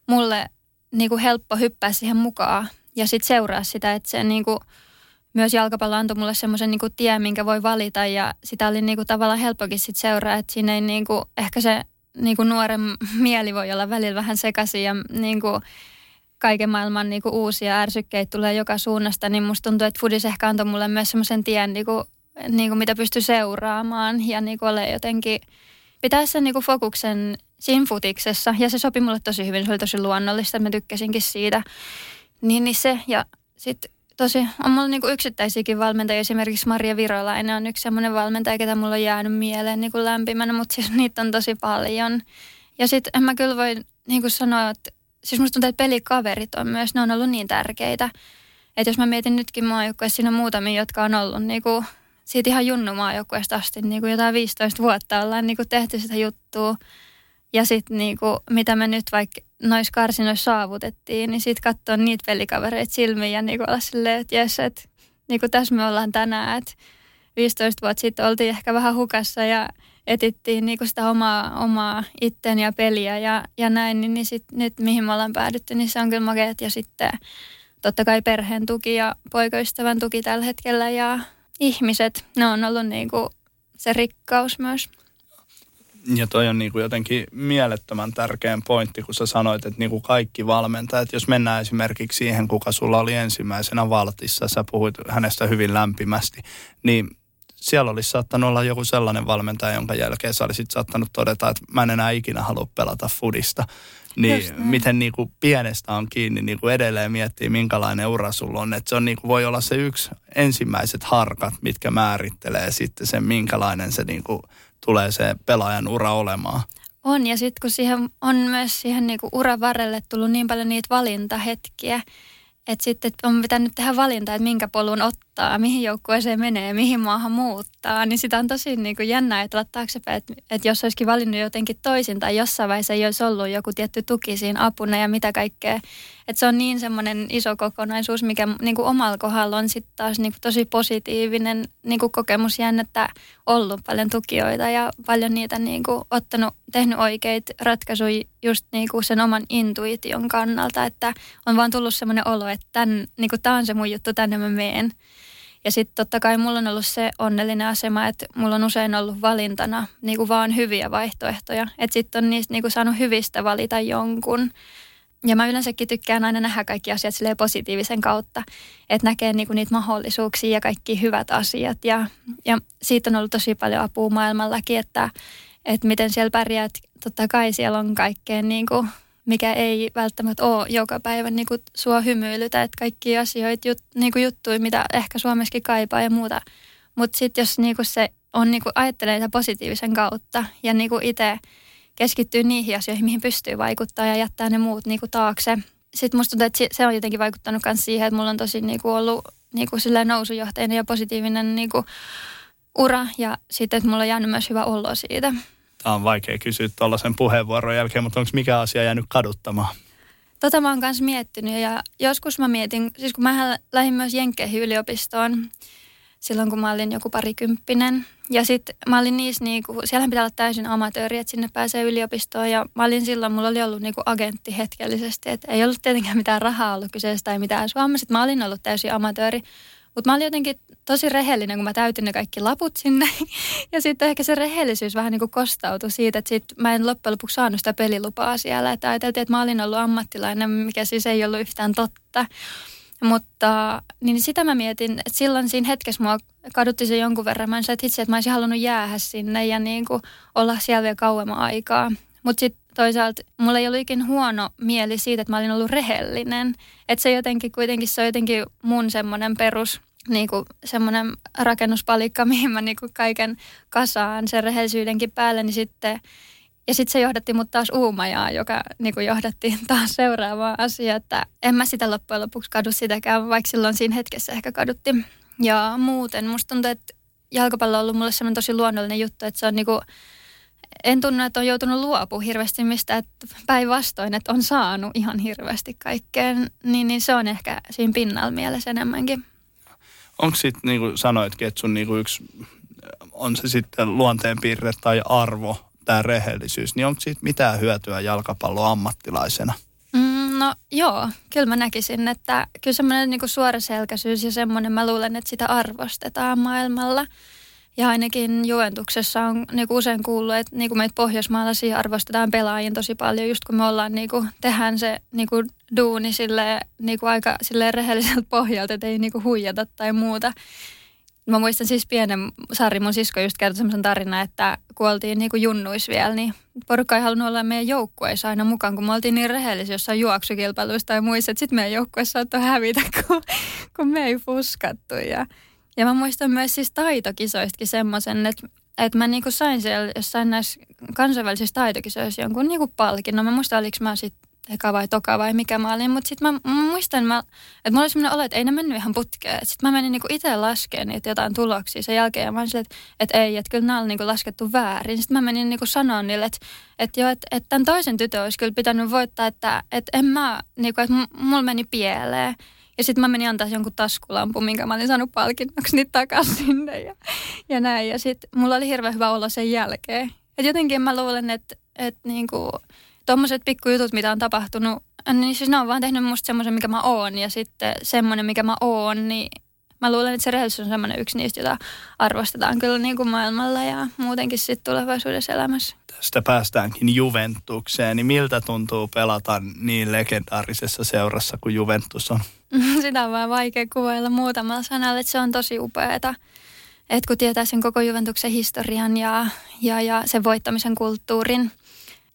[SPEAKER 2] mulle niin kuin helppo hyppää siihen mukaan ja sitten seuraa sitä, että se niin kuin, myös jalkapallo antoi mulle semmoisen niin tien, minkä voi valita ja sitä oli niin kuin, tavallaan helppokin sit seuraa, että siinä ei niin kuin, ehkä se niin kuin nuoren mieli voi olla välillä vähän sekaisin ja niin kuin, kaiken maailman niin kuin, uusia ärsykkeitä tulee joka suunnasta, niin musta tuntuu, että Fudis ehkä antoi mulle myös semmoisen tien, niin kuin, niin kuin, mitä pystyi seuraamaan ja niin kuin, ole jotenkin pitää sen niin kuin, fokuksen siinä futiksessa ja se sopi mulle tosi hyvin, se oli tosi luonnollista, mä tykkäsinkin siitä. Niin, niin se ja sitten tosi, on mulla niinku yksittäisiäkin valmentajia, esimerkiksi Maria Virolainen on yksi semmoinen valmentaja, ketä mulla on jäänyt mieleen niinku lämpimänä, mutta siis niitä on tosi paljon. Ja sitten en mä kyllä voi niinku sanoa, että siis musta tuntuu, että pelikaverit on myös, ne on ollut niin tärkeitä. Että jos mä mietin nytkin maajoukkueessa, siinä on muutamia, jotka on ollut niinku, siitä ihan junnumaajoukkueesta asti, niinku jotain 15 vuotta ollaan niinku tehty sitä juttua. Ja sitten niinku, mitä me nyt vaikka noissa karsinoissa saavutettiin, niin sitten katsoa niitä pelikavereita silmiin ja niinku olla silleen, että jes, että niinku tässä me ollaan tänään. Että 15 vuotta sitten oltiin ehkä vähän hukassa ja etittiin niinku sitä omaa, omaa itten ja peliä ja, ja näin, niin, niin sit nyt mihin me ollaan päädytty, niin se on kyllä makeet. Ja sitten totta kai perheen tuki ja poikaystävän tuki tällä hetkellä ja ihmiset, ne on ollut niinku se rikkaus myös.
[SPEAKER 1] Ja toi on niinku jotenkin mielettömän tärkeä pointti, kun sä sanoit, että niinku kaikki valmentajat, jos mennään esimerkiksi siihen, kuka sulla oli ensimmäisenä valtissa, sä puhuit hänestä hyvin lämpimästi, niin siellä olisi saattanut olla joku sellainen valmentaja, jonka jälkeen sä olisit saattanut todeta, että mä en enää ikinä halua pelata fudista. Niin miten niin kuin pienestä on kiinni niin kuin edelleen miettii, minkälainen ura sulla on. Että se on, niin kuin, voi olla se yksi ensimmäiset harkat, mitkä määrittelee sitten sen, minkälainen se niin kuin, tulee se pelaajan ura olemaan.
[SPEAKER 2] On, ja sitten kun siihen on myös siihen niinku uran varrelle tullut niin paljon niitä valintahetkiä, että sitten on pitänyt tehdä valinta, että minkä polun ottaa, mihin joukkueeseen menee, mihin maahan muuttaa. Niin sitä on tosi niin kuin jännä ajatella taaksepäin, että, että jos olisikin valinnut jotenkin toisin tai jossain vaiheessa ei olisi ollut joku tietty tuki siinä apuna ja mitä kaikkea. Että se on niin semmoinen iso kokonaisuus, mikä niin kuin omalla kohdalla on sitten taas niin kuin tosi positiivinen niin kuin kokemus jännettä ollut paljon tukijoita ja paljon niitä niin kuin ottanut, tehnyt oikeita ratkaisuja just niin kuin sen oman intuition kannalta, että on vaan tullut semmoinen olo, että tämän, niin tämä on se mun juttu, tänne mä meen. Ja sitten totta kai mulla on ollut se onnellinen asema, että mulla on usein ollut valintana niin kuin vaan hyviä vaihtoehtoja. Että sitten on niistä niin kuin saanut hyvistä valita jonkun. Ja mä yleensäkin tykkään aina nähdä kaikki asiat positiivisen kautta, että näkee niinku niitä mahdollisuuksia ja kaikki hyvät asiat. Ja, ja siitä on ollut tosi paljon apua maailmallakin, että, että miten siellä pärjäät. Totta kai siellä on kaikkea, niinku, mikä ei välttämättä ole joka päivä niinku sua hymyilytä, että kaikki asioita, jut, niinku juttuja, mitä ehkä Suomessakin kaipaa ja muuta. Mutta sitten jos niinku se on, niinku, ajattelee sitä positiivisen kautta ja niinku itse keskittyä niihin asioihin, mihin pystyy vaikuttaa ja jättää ne muut niin kuin taakse. Sitten musta tuntuu, että se on jotenkin vaikuttanut myös siihen, että mulla on tosi niin kuin ollut niin kuin nousujohteinen ja positiivinen niin kuin ura ja sitten, että mulla on jäänyt myös hyvä olo siitä.
[SPEAKER 1] Tämä on vaikea kysyä tuollaisen puheenvuoron jälkeen, mutta onko mikä asia jäänyt kaduttamaan?
[SPEAKER 2] Tota mä oon kanssa miettinyt ja joskus mä mietin, siis kun mä lähdin myös Jenkkeihin yliopistoon, silloin, kun mä olin joku parikymppinen. Ja sitten mä olin niissä, niinku, siellähän pitää olla täysin amatööri, että sinne pääsee yliopistoon. Ja mä olin silloin, mulla oli ollut niinku agentti hetkellisesti, että ei ollut tietenkään mitään rahaa ollut kyseessä tai mitään Suomessa. Mä olin ollut täysin amatööri. Mutta mä olin jotenkin tosi rehellinen, kun mä täytin ne kaikki laput sinne. Ja sitten ehkä se rehellisyys vähän niin kuin kostautui siitä, että sit mä en loppujen lopuksi saanut sitä pelilupaa siellä. Että ajateltiin, että mä olin ollut ammattilainen, mikä siis ei ollut yhtään totta. Mutta niin sitä mä mietin, että silloin siinä hetkessä mua kadutti se jonkun verran. Mä että itse, että mä olisin halunnut jäädä sinne ja niin kuin olla siellä vielä kauemman aikaa. Mutta sitten toisaalta mulla ei ollut ikin huono mieli siitä, että mä olin ollut rehellinen. Että se jotenkin kuitenkin, se on jotenkin mun semmoinen perus, niin kuin semmoinen rakennuspalikka, mihin mä niin kuin kaiken kasaan sen rehellisyydenkin päälle, niin sitten ja sitten se johdatti mut taas Uumajaa, joka niin kuin johdatti taas seuraavaa asiaa, että en mä sitä loppujen lopuksi kadu sitäkään, vaikka silloin siinä hetkessä ehkä kadutti. Ja muuten musta tuntuu, että jalkapallo on ollut mulle semmoinen tosi luonnollinen juttu, että se on niinku, en tunne, että on joutunut luopu hirveästi mistä, että päinvastoin, että on saanut ihan hirveästi kaikkeen, niin, niin se on ehkä siinä pinnalla mielessä enemmänkin.
[SPEAKER 1] Onko sitten, niin kuin sanoitkin, että sun niin kuin yksi, on se sitten luonteenpiirre tai arvo, tämä rehellisyys, niin onko siitä mitään hyötyä jalkapallon ammattilaisena?
[SPEAKER 2] Mm, no joo, kyllä mä näkisin, että kyllä semmoinen niin suoraselkäisyys ja semmoinen, mä luulen, että sitä arvostetaan maailmalla. Ja ainakin Juventuksessa on niin kuin usein kuullut, että niin kuin meitä pohjoismaalaisia arvostetaan pelaajien tosi paljon, just kun me ollaan, niin kuin, tehdään se niin kuin duuni sille, niin kuin aika sille rehelliseltä pohjalta, että ei niin kuin huijata tai muuta. Mä muistan siis pienen, Sari mun sisko just kertoi semmoisen tarinan, että kun oltiin niin kuin junnuis vielä, niin porukka ei halunnut olla meidän joukkueessa aina mukaan, kun me oltiin niin rehellisiä jossain juoksukilpailuissa tai muissa, että sitten meidän joukkueessa saattoi hävitä, kun, kun me ei fuskattu. Ja, ja mä muistan myös siis taitokisoistakin semmoisen, että, että mä niinku sain siellä jossain näissä kansainvälisissä taitokisoissa jonkun niinku palkinnon. Mä muistan, oliko mä sitten eka vai toka vai mikä mä olin. Mutta sitten mä, mä, muistan, mä, että mulla oli sellainen olo, että ei ne mennyt ihan putkeen. Sitten mä menin niinku itse laskemaan niitä jotain tuloksia sen jälkeen. Ja mä olin että, että ei, että kyllä nämä oli niinku laskettu väärin. Sitten mä menin niinku sanoa niille, että, että joo, että, että tämän toisen tytön olisi kyllä pitänyt voittaa, että, että en mä, niinku, että mulla meni pieleen. Ja sitten mä menin antaa jonkun taskulampun, minkä mä olin saanut palkinnoksi niitä takaisin sinne ja, ja näin. Ja sitten mulla oli hirveän hyvä olla sen jälkeen. Et jotenkin mä luulen, että, että niinku, tuommoiset pikkujutut, mitä on tapahtunut, niin siis ne on vaan tehnyt musta semmoisen, mikä mä oon. Ja sitten semmoinen, mikä mä oon, niin mä luulen, että se rehellisyys on semmoinen yksi niistä, jota arvostetaan kyllä niin kuin maailmalla ja muutenkin sitten tulevaisuudessa elämässä.
[SPEAKER 1] Tästä päästäänkin Juventukseen, niin miltä tuntuu pelata niin legendaarisessa seurassa kuin Juventus on?
[SPEAKER 2] Sitä on vaan vaikea kuvailla muutamalla sanalla, että se on tosi upeeta. Että kun tietää sen koko Juventuksen historian ja, ja, ja sen voittamisen kulttuurin –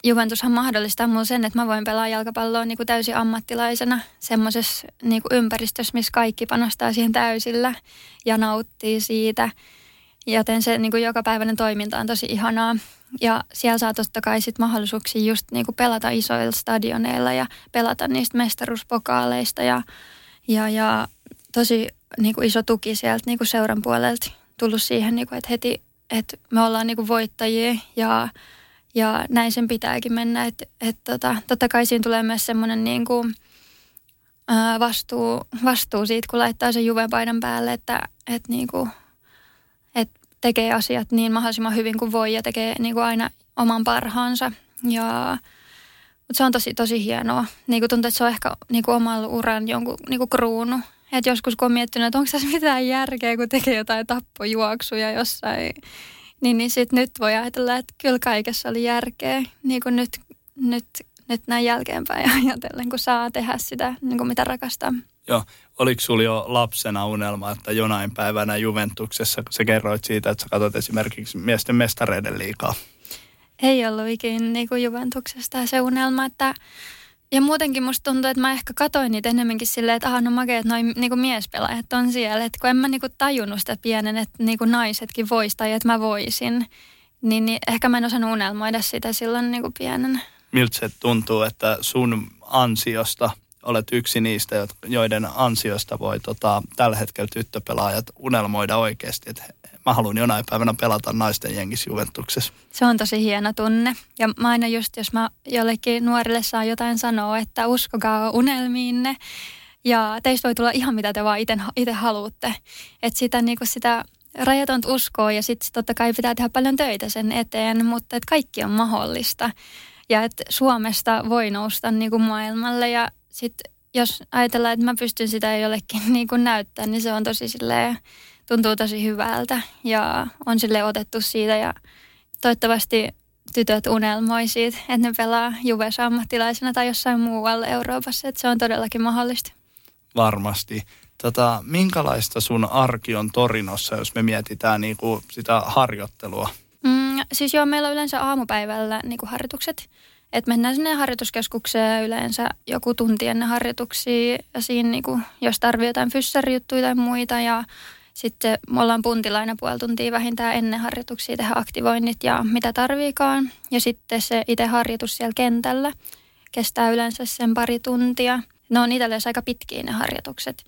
[SPEAKER 2] Juventushan mahdollistaa mulle sen, että mä voin pelaa jalkapalloa niin kuin täysin ammattilaisena semmoisessa niin kuin ympäristössä, missä kaikki panostaa siihen täysillä ja nauttii siitä. Joten se niin kuin jokapäiväinen toiminta on tosi ihanaa. Ja siellä saa totta kai sit mahdollisuuksia just niin kuin pelata isoilla stadioneilla ja pelata niistä mestaruuspokaaleista ja, ja, ja tosi niin kuin iso tuki sieltä niin kuin seuran puolelta tullut siihen, niin kuin, että heti että me ollaan niin kuin voittajia ja ja näin sen pitääkin mennä. Että et tota, totta kai siinä tulee myös semmoinen niin kuin, ää, vastuu, vastuu siitä, kun laittaa sen juvepaidan päälle, että et niin kuin, et tekee asiat niin mahdollisimman hyvin kuin voi ja tekee niin kuin aina oman parhaansa. Ja, mutta se on tosi, tosi hienoa. Niin kuin tuntuu, että se on ehkä niin kuin omalla uran jonkun niin kuin kruunu. Et joskus kun on miettinyt, että onko tässä mitään järkeä, kun tekee jotain tappojuoksuja jossain niin, niin sitten nyt voi ajatella, että kyllä kaikessa oli järkeä, niin kuin nyt, nyt, nyt näin jälkeenpäin ajatellen, kun saa tehdä sitä, niin kuin mitä rakastaa.
[SPEAKER 1] Joo, oliko sinulla jo lapsena unelma, että jonain päivänä Juventuksessa, kun sä kerroit siitä, että sä katsot esimerkiksi miesten mestareiden liikaa?
[SPEAKER 2] Ei ollut ikinä niin kuin Juventuksesta se unelma, että ja muutenkin musta tuntuu, että mä ehkä katoin niitä enemmänkin silleen, että aha, no makea, että noin niinku miespelaajat on siellä. Että kun en mä niinku tajunnut sitä pienen, että niinku naisetkin vois tai että mä voisin, niin, niin ehkä mä en osannut unelmoida sitä silloin niinku pienen.
[SPEAKER 1] Miltä se tuntuu, että sun ansiosta olet yksi niistä, joiden ansiosta voi tota, tällä hetkellä tyttöpelaajat unelmoida oikeasti, että mä haluan jonain päivänä pelata naisten jengissä Juventuksessa.
[SPEAKER 2] Se on tosi hieno tunne. Ja mä aina just, jos mä jollekin nuorille saa jotain sanoa, että uskokaa unelmiinne. Ja teistä voi tulla ihan mitä te vaan itse haluatte. Että sitä, niin sitä rajatonta uskoa ja sitten totta kai pitää tehdä paljon töitä sen eteen, mutta että kaikki on mahdollista. Ja että Suomesta voi nousta niin kuin maailmalle ja sitten jos ajatellaan, että mä pystyn sitä jollekin niin kuin näyttää, niin se on tosi silleen tuntuu tosi hyvältä ja on sille otettu siitä ja toivottavasti tytöt unelmoi siitä, että ne pelaa Juves ammattilaisena tai jossain muualla Euroopassa, että se on todellakin mahdollista.
[SPEAKER 1] Varmasti. Tota, minkälaista sun arki on Torinossa, jos me mietitään niinku sitä harjoittelua?
[SPEAKER 2] Mm, siis joo, meillä on yleensä aamupäivällä niinku harjoitukset. Et mennään sinne harjoituskeskukseen yleensä joku tunti ennen harjoituksia ja siinä niinku, jos tarvii jotain fyssarijuttuja tai muita ja sitten me ollaan puntilaina puoli tuntia vähintään ennen harjoituksia tehdä aktivoinnit ja mitä tarviikaan. Ja sitten se itse harjoitus siellä kentällä kestää yleensä sen pari tuntia. Ne on Italiassa aika pitkiä ne harjoitukset.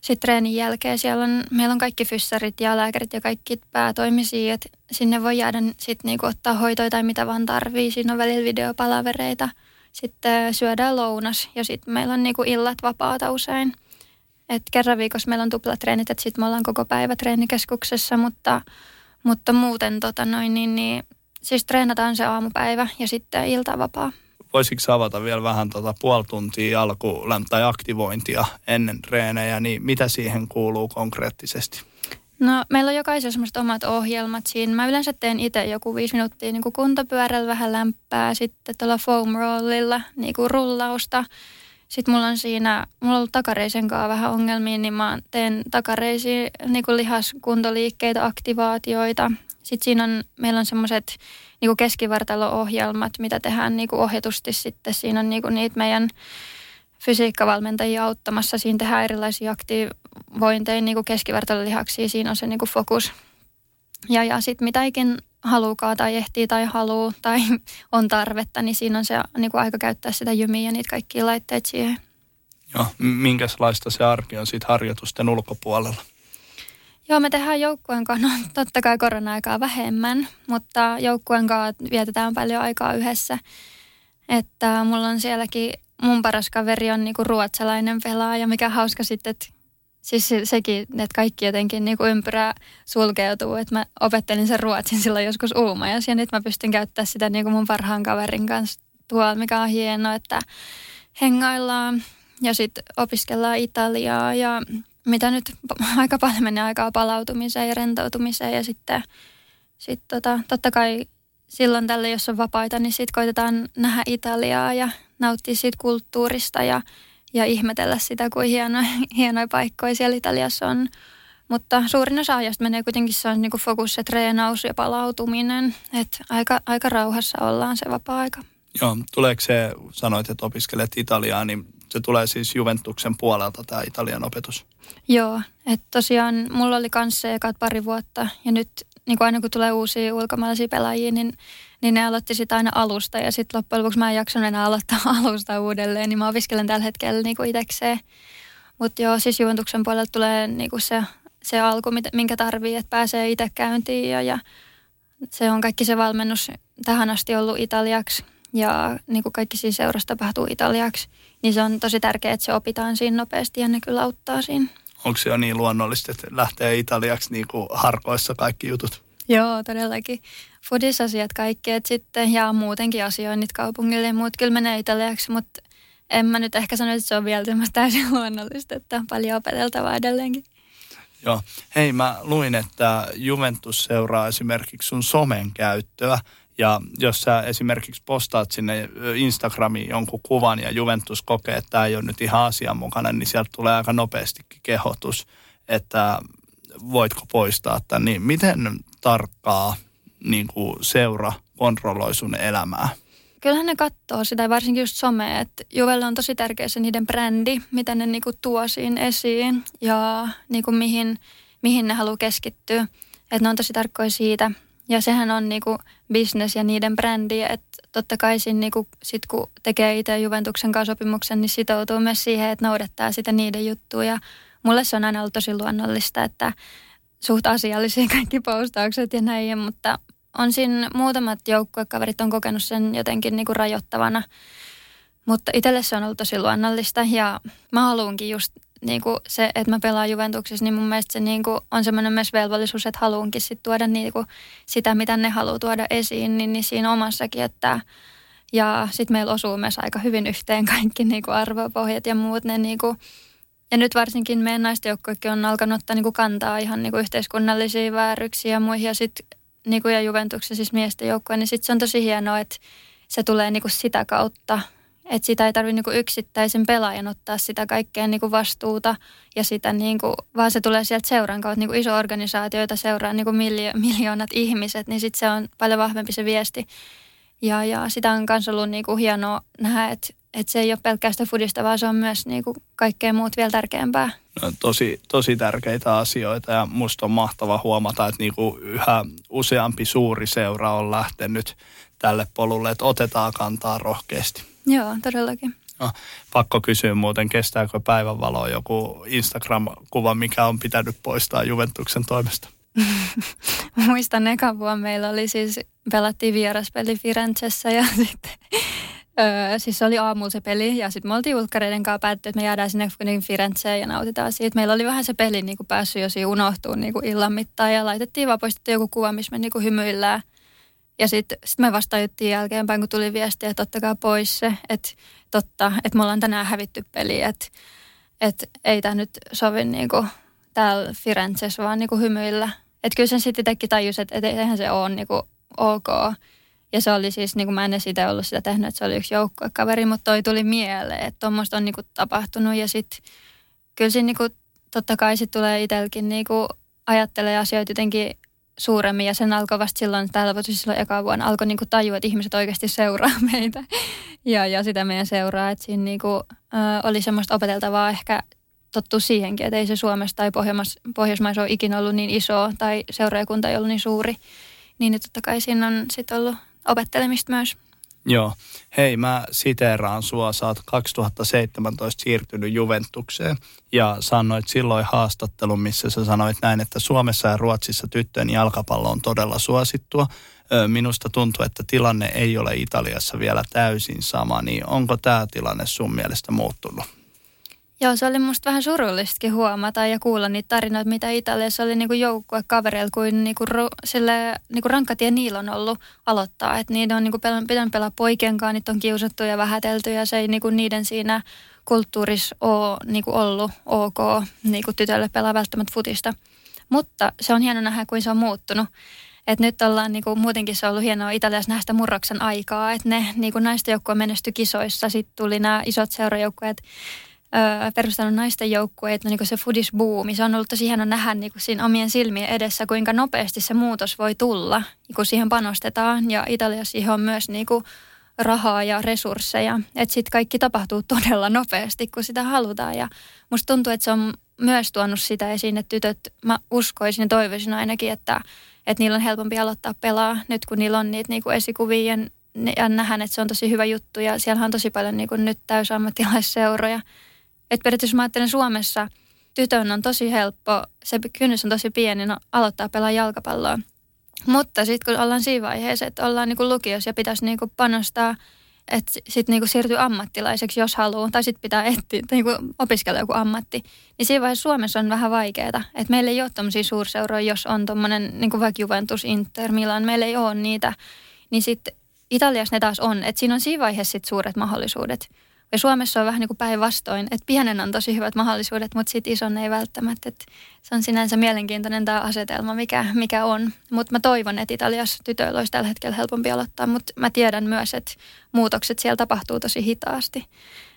[SPEAKER 2] Sitten treenin jälkeen siellä on, meillä on kaikki fyssarit ja lääkärit ja kaikki päätoimisia, että sinne voi jäädä sitten niinku ottaa hoitoja tai mitä vaan tarvii. Siinä on välillä videopalavereita. Sitten syödään lounas ja sitten meillä on niinku illat vapaata usein. Et kerran viikossa meillä on tuplatreenit, että sitten me ollaan koko päivä treenikeskuksessa, mutta, mutta muuten tota noin, niin, niin, siis treenataan se aamupäivä ja sitten iltavapaa
[SPEAKER 1] voisitko avata vielä vähän tota puoli tuntia alku- tai aktivointia ennen treenejä, niin mitä siihen kuuluu konkreettisesti?
[SPEAKER 2] No meillä on jokaisella semmoiset omat ohjelmat siinä. Mä yleensä teen itse joku viisi minuuttia niin kuin kuntopyörällä vähän lämpää, sitten tuolla foam rollilla niin kuin rullausta. Sitten mulla on siinä, mulla on ollut takareisen kanssa vähän ongelmia, niin mä teen takareisiin niin lihaskuntoliikkeitä, aktivaatioita. Sitten siinä on, meillä on semmoiset niin keskivartalo-ohjelmat, mitä tehdään niin kuin ohjatusti sitten. Siinä on niin niitä meidän fysiikkavalmentajia auttamassa. Siinä tehdään erilaisia aktivointeja niin keskivartalolihaksia. Siinä on se niin fokus. Ja, ja sitten mitä ikin haluukaan tai ehtii tai haluu tai on tarvetta, niin siinä on se niin kuin aika käyttää sitä jymiä ja niitä kaikkia laitteita siihen.
[SPEAKER 1] Joo, minkälaista se arki on siitä harjoitusten ulkopuolella?
[SPEAKER 2] Joo, me tehdään joukkueen kanssa, no totta kai korona-aikaa vähemmän, mutta joukkueen kanssa vietetään paljon aikaa yhdessä. Että mulla on sielläkin, mun paras kaveri on niinku ruotsalainen pelaaja, mikä hauska sitten, että siis sekin, että kaikki jotenkin niinku ympyrää sulkeutuu. Että mä opettelin sen ruotsin silloin joskus Uumajassa ja nyt mä pystyn käyttämään sitä niinku mun parhaan kaverin kanssa tuolla, mikä on hienoa, että hengaillaan ja sitten opiskellaan Italiaa ja mitä nyt aika paljon menee aikaa palautumiseen ja rentoutumiseen ja sitten sit tota, totta kai silloin tällä, jos on vapaita, niin sitten koitetaan nähdä Italiaa ja nauttia siitä kulttuurista ja, ja ihmetellä sitä, kuin hienoja, hienoja paikkoja siellä Italiassa on. Mutta suurin osa ajasta menee kuitenkin se on niin kuin fokus se treenaus ja palautuminen, että aika, aika rauhassa ollaan se vapaa-aika.
[SPEAKER 1] Joo, tuleeko se, sanoit, että opiskelet Italiaa, niin se tulee siis Juventuksen puolelta tämä Italian opetus?
[SPEAKER 2] Joo, että tosiaan mulla oli kanssa ekat pari vuotta ja nyt niin kuin aina kun tulee uusia ulkomaalaisia pelaajia, niin, niin ne aloitti sitä aina alusta ja sitten loppujen lopuksi mä en jaksanut enää aloittaa alusta uudelleen, niin mä opiskelen tällä hetkellä niin itsekseen. Mutta joo, siis Juventuksen puolelta tulee niin se, se alku, minkä tarvii, että pääsee itse käyntiin ja, ja se on kaikki se valmennus tähän asti ollut italiaksi ja niin kuin kaikki siinä seurassa tapahtuu italiaksi, niin se on tosi tärkeää, että se opitaan siinä nopeasti ja ne kyllä auttaa siinä.
[SPEAKER 1] Onko se jo niin luonnollista, että lähtee italiaksi niin kuin harkoissa kaikki jutut?
[SPEAKER 2] Joo, todellakin. Fudisasiat kaikki, että sitten ja muutenkin asioinnit kaupungille ja muut kyllä menee italiaksi, mutta en mä nyt ehkä sano, että se on vielä täysin luonnollista, että on paljon opeteltavaa edelleenkin.
[SPEAKER 1] Joo. Hei, mä luin, että Juventus seuraa esimerkiksi sun somen käyttöä. Ja jos sä esimerkiksi postaat sinne Instagramiin jonkun kuvan ja Juventus kokee, että tämä ei ole nyt ihan asianmukainen, niin sieltä tulee aika nopeastikin kehotus, että voitko poistaa tämän. Niin miten tarkkaa niin kuin seura kontrolloi sun elämää?
[SPEAKER 2] Kyllähän ne katsoo sitä, varsinkin just somea, että Juvelle on tosi tärkeä se niiden brändi, mitä ne niinku tuo siinä esiin ja niinku mihin, mihin ne haluaa keskittyä. Että ne on tosi tarkkoja siitä. Ja sehän on niinku business ja niiden brändi, että totta kai siinä niinku, sit kun tekee itse Juventuksen kanssa sopimuksen, niin sitoutuu myös siihen, että noudattaa sitä niiden juttuja. Ja mulle se on aina ollut tosi luonnollista, että suht asiallisia kaikki postaukset ja näin, mutta on siinä muutamat joukkuekaverit on kokenut sen jotenkin niinku rajoittavana. Mutta itselle se on ollut tosi luonnollista ja mä haluankin just niin kuin se, että mä pelaan Juventuksessa, niin mun mielestä se niin kuin on semmoinen myös velvollisuus, että haluankin sit tuoda niin kuin sitä, mitä ne haluaa tuoda esiin, niin, niin siinä omassakin, että ja sitten meillä osuu myös aika hyvin yhteen kaikki niin kuin arvopohjat ja muut. Ne niin kuin, ja nyt varsinkin meidän naistenjoukkoikin on alkanut ottaa niin kuin kantaa ihan niin kuin yhteiskunnallisia vääryksiä ja muihin. Ja sitten niin kuin ja Juventuksen siis miesten joukkoja, niin sitten se on tosi hienoa, että se tulee niin kuin sitä kautta että sitä ei tarvitse niinku yksittäisen pelaajan ottaa sitä kaikkea niinku vastuuta ja sitä niinku, vaan se tulee sieltä seuran kautta niinku iso organisaatio, jota seuraa niinku miljo- miljoonat ihmiset, niin sitten se on paljon vahvempi se viesti. Ja, ja sitä on myös ollut niinku hienoa nähdä, että et se ei ole pelkästään fudista, vaan se on myös niinku kaikkea muut vielä tärkeämpää.
[SPEAKER 1] No, tosi, tosi tärkeitä asioita ja musta on mahtava huomata, että niinku yhä useampi suuri seura on lähtenyt tälle polulle, että otetaan kantaa rohkeasti.
[SPEAKER 2] Joo, todellakin.
[SPEAKER 1] No, pakko kysyä muuten, kestääkö päivänvaloa joku Instagram-kuva, mikä on pitänyt poistaa Juventuksen toimesta?
[SPEAKER 2] Muistan ekan vuonna meillä oli siis, pelattiin vieraspeli Firenzessä ja sitten Öö, siis se oli aamulla se peli ja sitten me oltiin ulkkareiden kanssa päätetty, että me jäädään sinne Firenzeen ja nautitaan siitä. Meillä oli vähän se peli niin kuin päässyt jo siinä unohtumaan niin kuin illan mittaan ja laitettiin vaan poistettu joku kuva, missä me niin kuin hymyillään. Ja sitten sit me vasta jälkeenpäin, kun tuli viesti, että ottakaa pois se, että totta, että me ollaan tänään hävitty peli, että, että ei tämä nyt sovi niin kuin täällä Firenzessä vaan niin kuin hymyillä. Että kyllä sen sitten teki tajus, että, että eihän se ole niin kuin ok. Ja se oli siis, niin kuin mä en itse ollut sitä tehnyt, että se oli yksi joukkuekaveri, mutta toi tuli mieleen, että tuommoista on niin kuin tapahtunut. Ja sitten kyllä siinä niin kuin, totta kai sit tulee itselläkin niin kuin ajattelee asioita jotenkin suuremmin ja sen alkoi vasta silloin, täällä siis silloin eka vuonna alkoi niinku tajua, että ihmiset oikeasti seuraa meitä ja, ja sitä meidän seuraa, että siinä niinku, ö, oli semmoista opeteltavaa ehkä tottu siihenkin, että ei se Suomessa tai Pohjois- Pohjoismaissa ole ikinä ollut niin iso tai seuraajakunta ei ollut niin suuri, niin totta kai siinä on sitten ollut opettelemista myös.
[SPEAKER 1] Joo. Hei, mä siteeraan sua. Sä oot 2017 siirtynyt Juventukseen ja sanoit silloin haastattelun, missä sä sanoit näin, että Suomessa ja Ruotsissa tyttöjen jalkapallo on todella suosittua. Minusta tuntuu, että tilanne ei ole Italiassa vielä täysin sama, niin onko tämä tilanne sun mielestä muuttunut?
[SPEAKER 2] Joo, se oli musta vähän surullistakin huomata ja kuulla niitä tarinoita, mitä Italiassa oli niinku joukkue kavereilla, kuin niinku, sille, niinku rankkatie niillä on ollut aloittaa. Että niitä on niinku pel- pitänyt pelaa poikien kanssa, niitä on kiusattu ja vähätelty ja se ei niinku niiden siinä kulttuurissa ole niinku ollut ok niinku tytölle pelaa välttämättä futista. Mutta se on hieno nähdä, kuin se on muuttunut. Et nyt ollaan niinku, muutenkin se on ollut hienoa Italiassa nähdä sitä murroksen aikaa, että ne niinku naisten joukkue menestyi kisoissa, sitten tuli nämä isot seurajoukkueet perustanut naisten joukkueet, no niin se fudisbuumi, se on ollut tosi hieno nähdä niin kuin siinä omien silmien edessä, kuinka nopeasti se muutos voi tulla, kun siihen panostetaan. Ja Italiassa siihen on myös niin kuin rahaa ja resursseja. Että sitten kaikki tapahtuu todella nopeasti, kun sitä halutaan. Ja musta tuntuu, että se on myös tuonut sitä esiin, että tytöt, mä uskoisin ja toivoisin ainakin, että, että niillä on helpompi aloittaa pelaa nyt, kun niillä on niitä niin kuin esikuvia ja nähdään, että se on tosi hyvä juttu. Ja siellä on tosi paljon niin kuin nyt täysammattilaisseuroja että periaatteessa mä ajattelen Suomessa tytön on tosi helppo, se kynnys on tosi pieni no, aloittaa pelaa jalkapalloa. Mutta sitten kun ollaan siinä vaiheessa, että ollaan niinku lukiossa ja pitäisi niinku panostaa, että sitten niinku siirtyy ammattilaiseksi, jos haluaa, tai sitten pitää etsiä, tai niinku opiskella joku ammatti, niin siinä vaiheessa Suomessa on vähän vaikeaa. Että meillä ei ole tämmöisiä suurseuroja, jos on tuommoinen niinku vaikka Juventus, Inter, Milan, meillä ei ole niitä. Niin sitten Italiassa ne taas on, että siinä on siinä vaiheessa sit suuret mahdollisuudet. Ja Suomessa on vähän niin kuin päinvastoin, että pienen on tosi hyvät mahdollisuudet, mutta sitten ison ei välttämättä. Että se on sinänsä mielenkiintoinen tämä asetelma, mikä, mikä on. Mutta mä toivon, että Italiassa tytöillä olisi tällä hetkellä helpompi aloittaa, mutta mä tiedän myös, että muutokset siellä tapahtuu tosi hitaasti.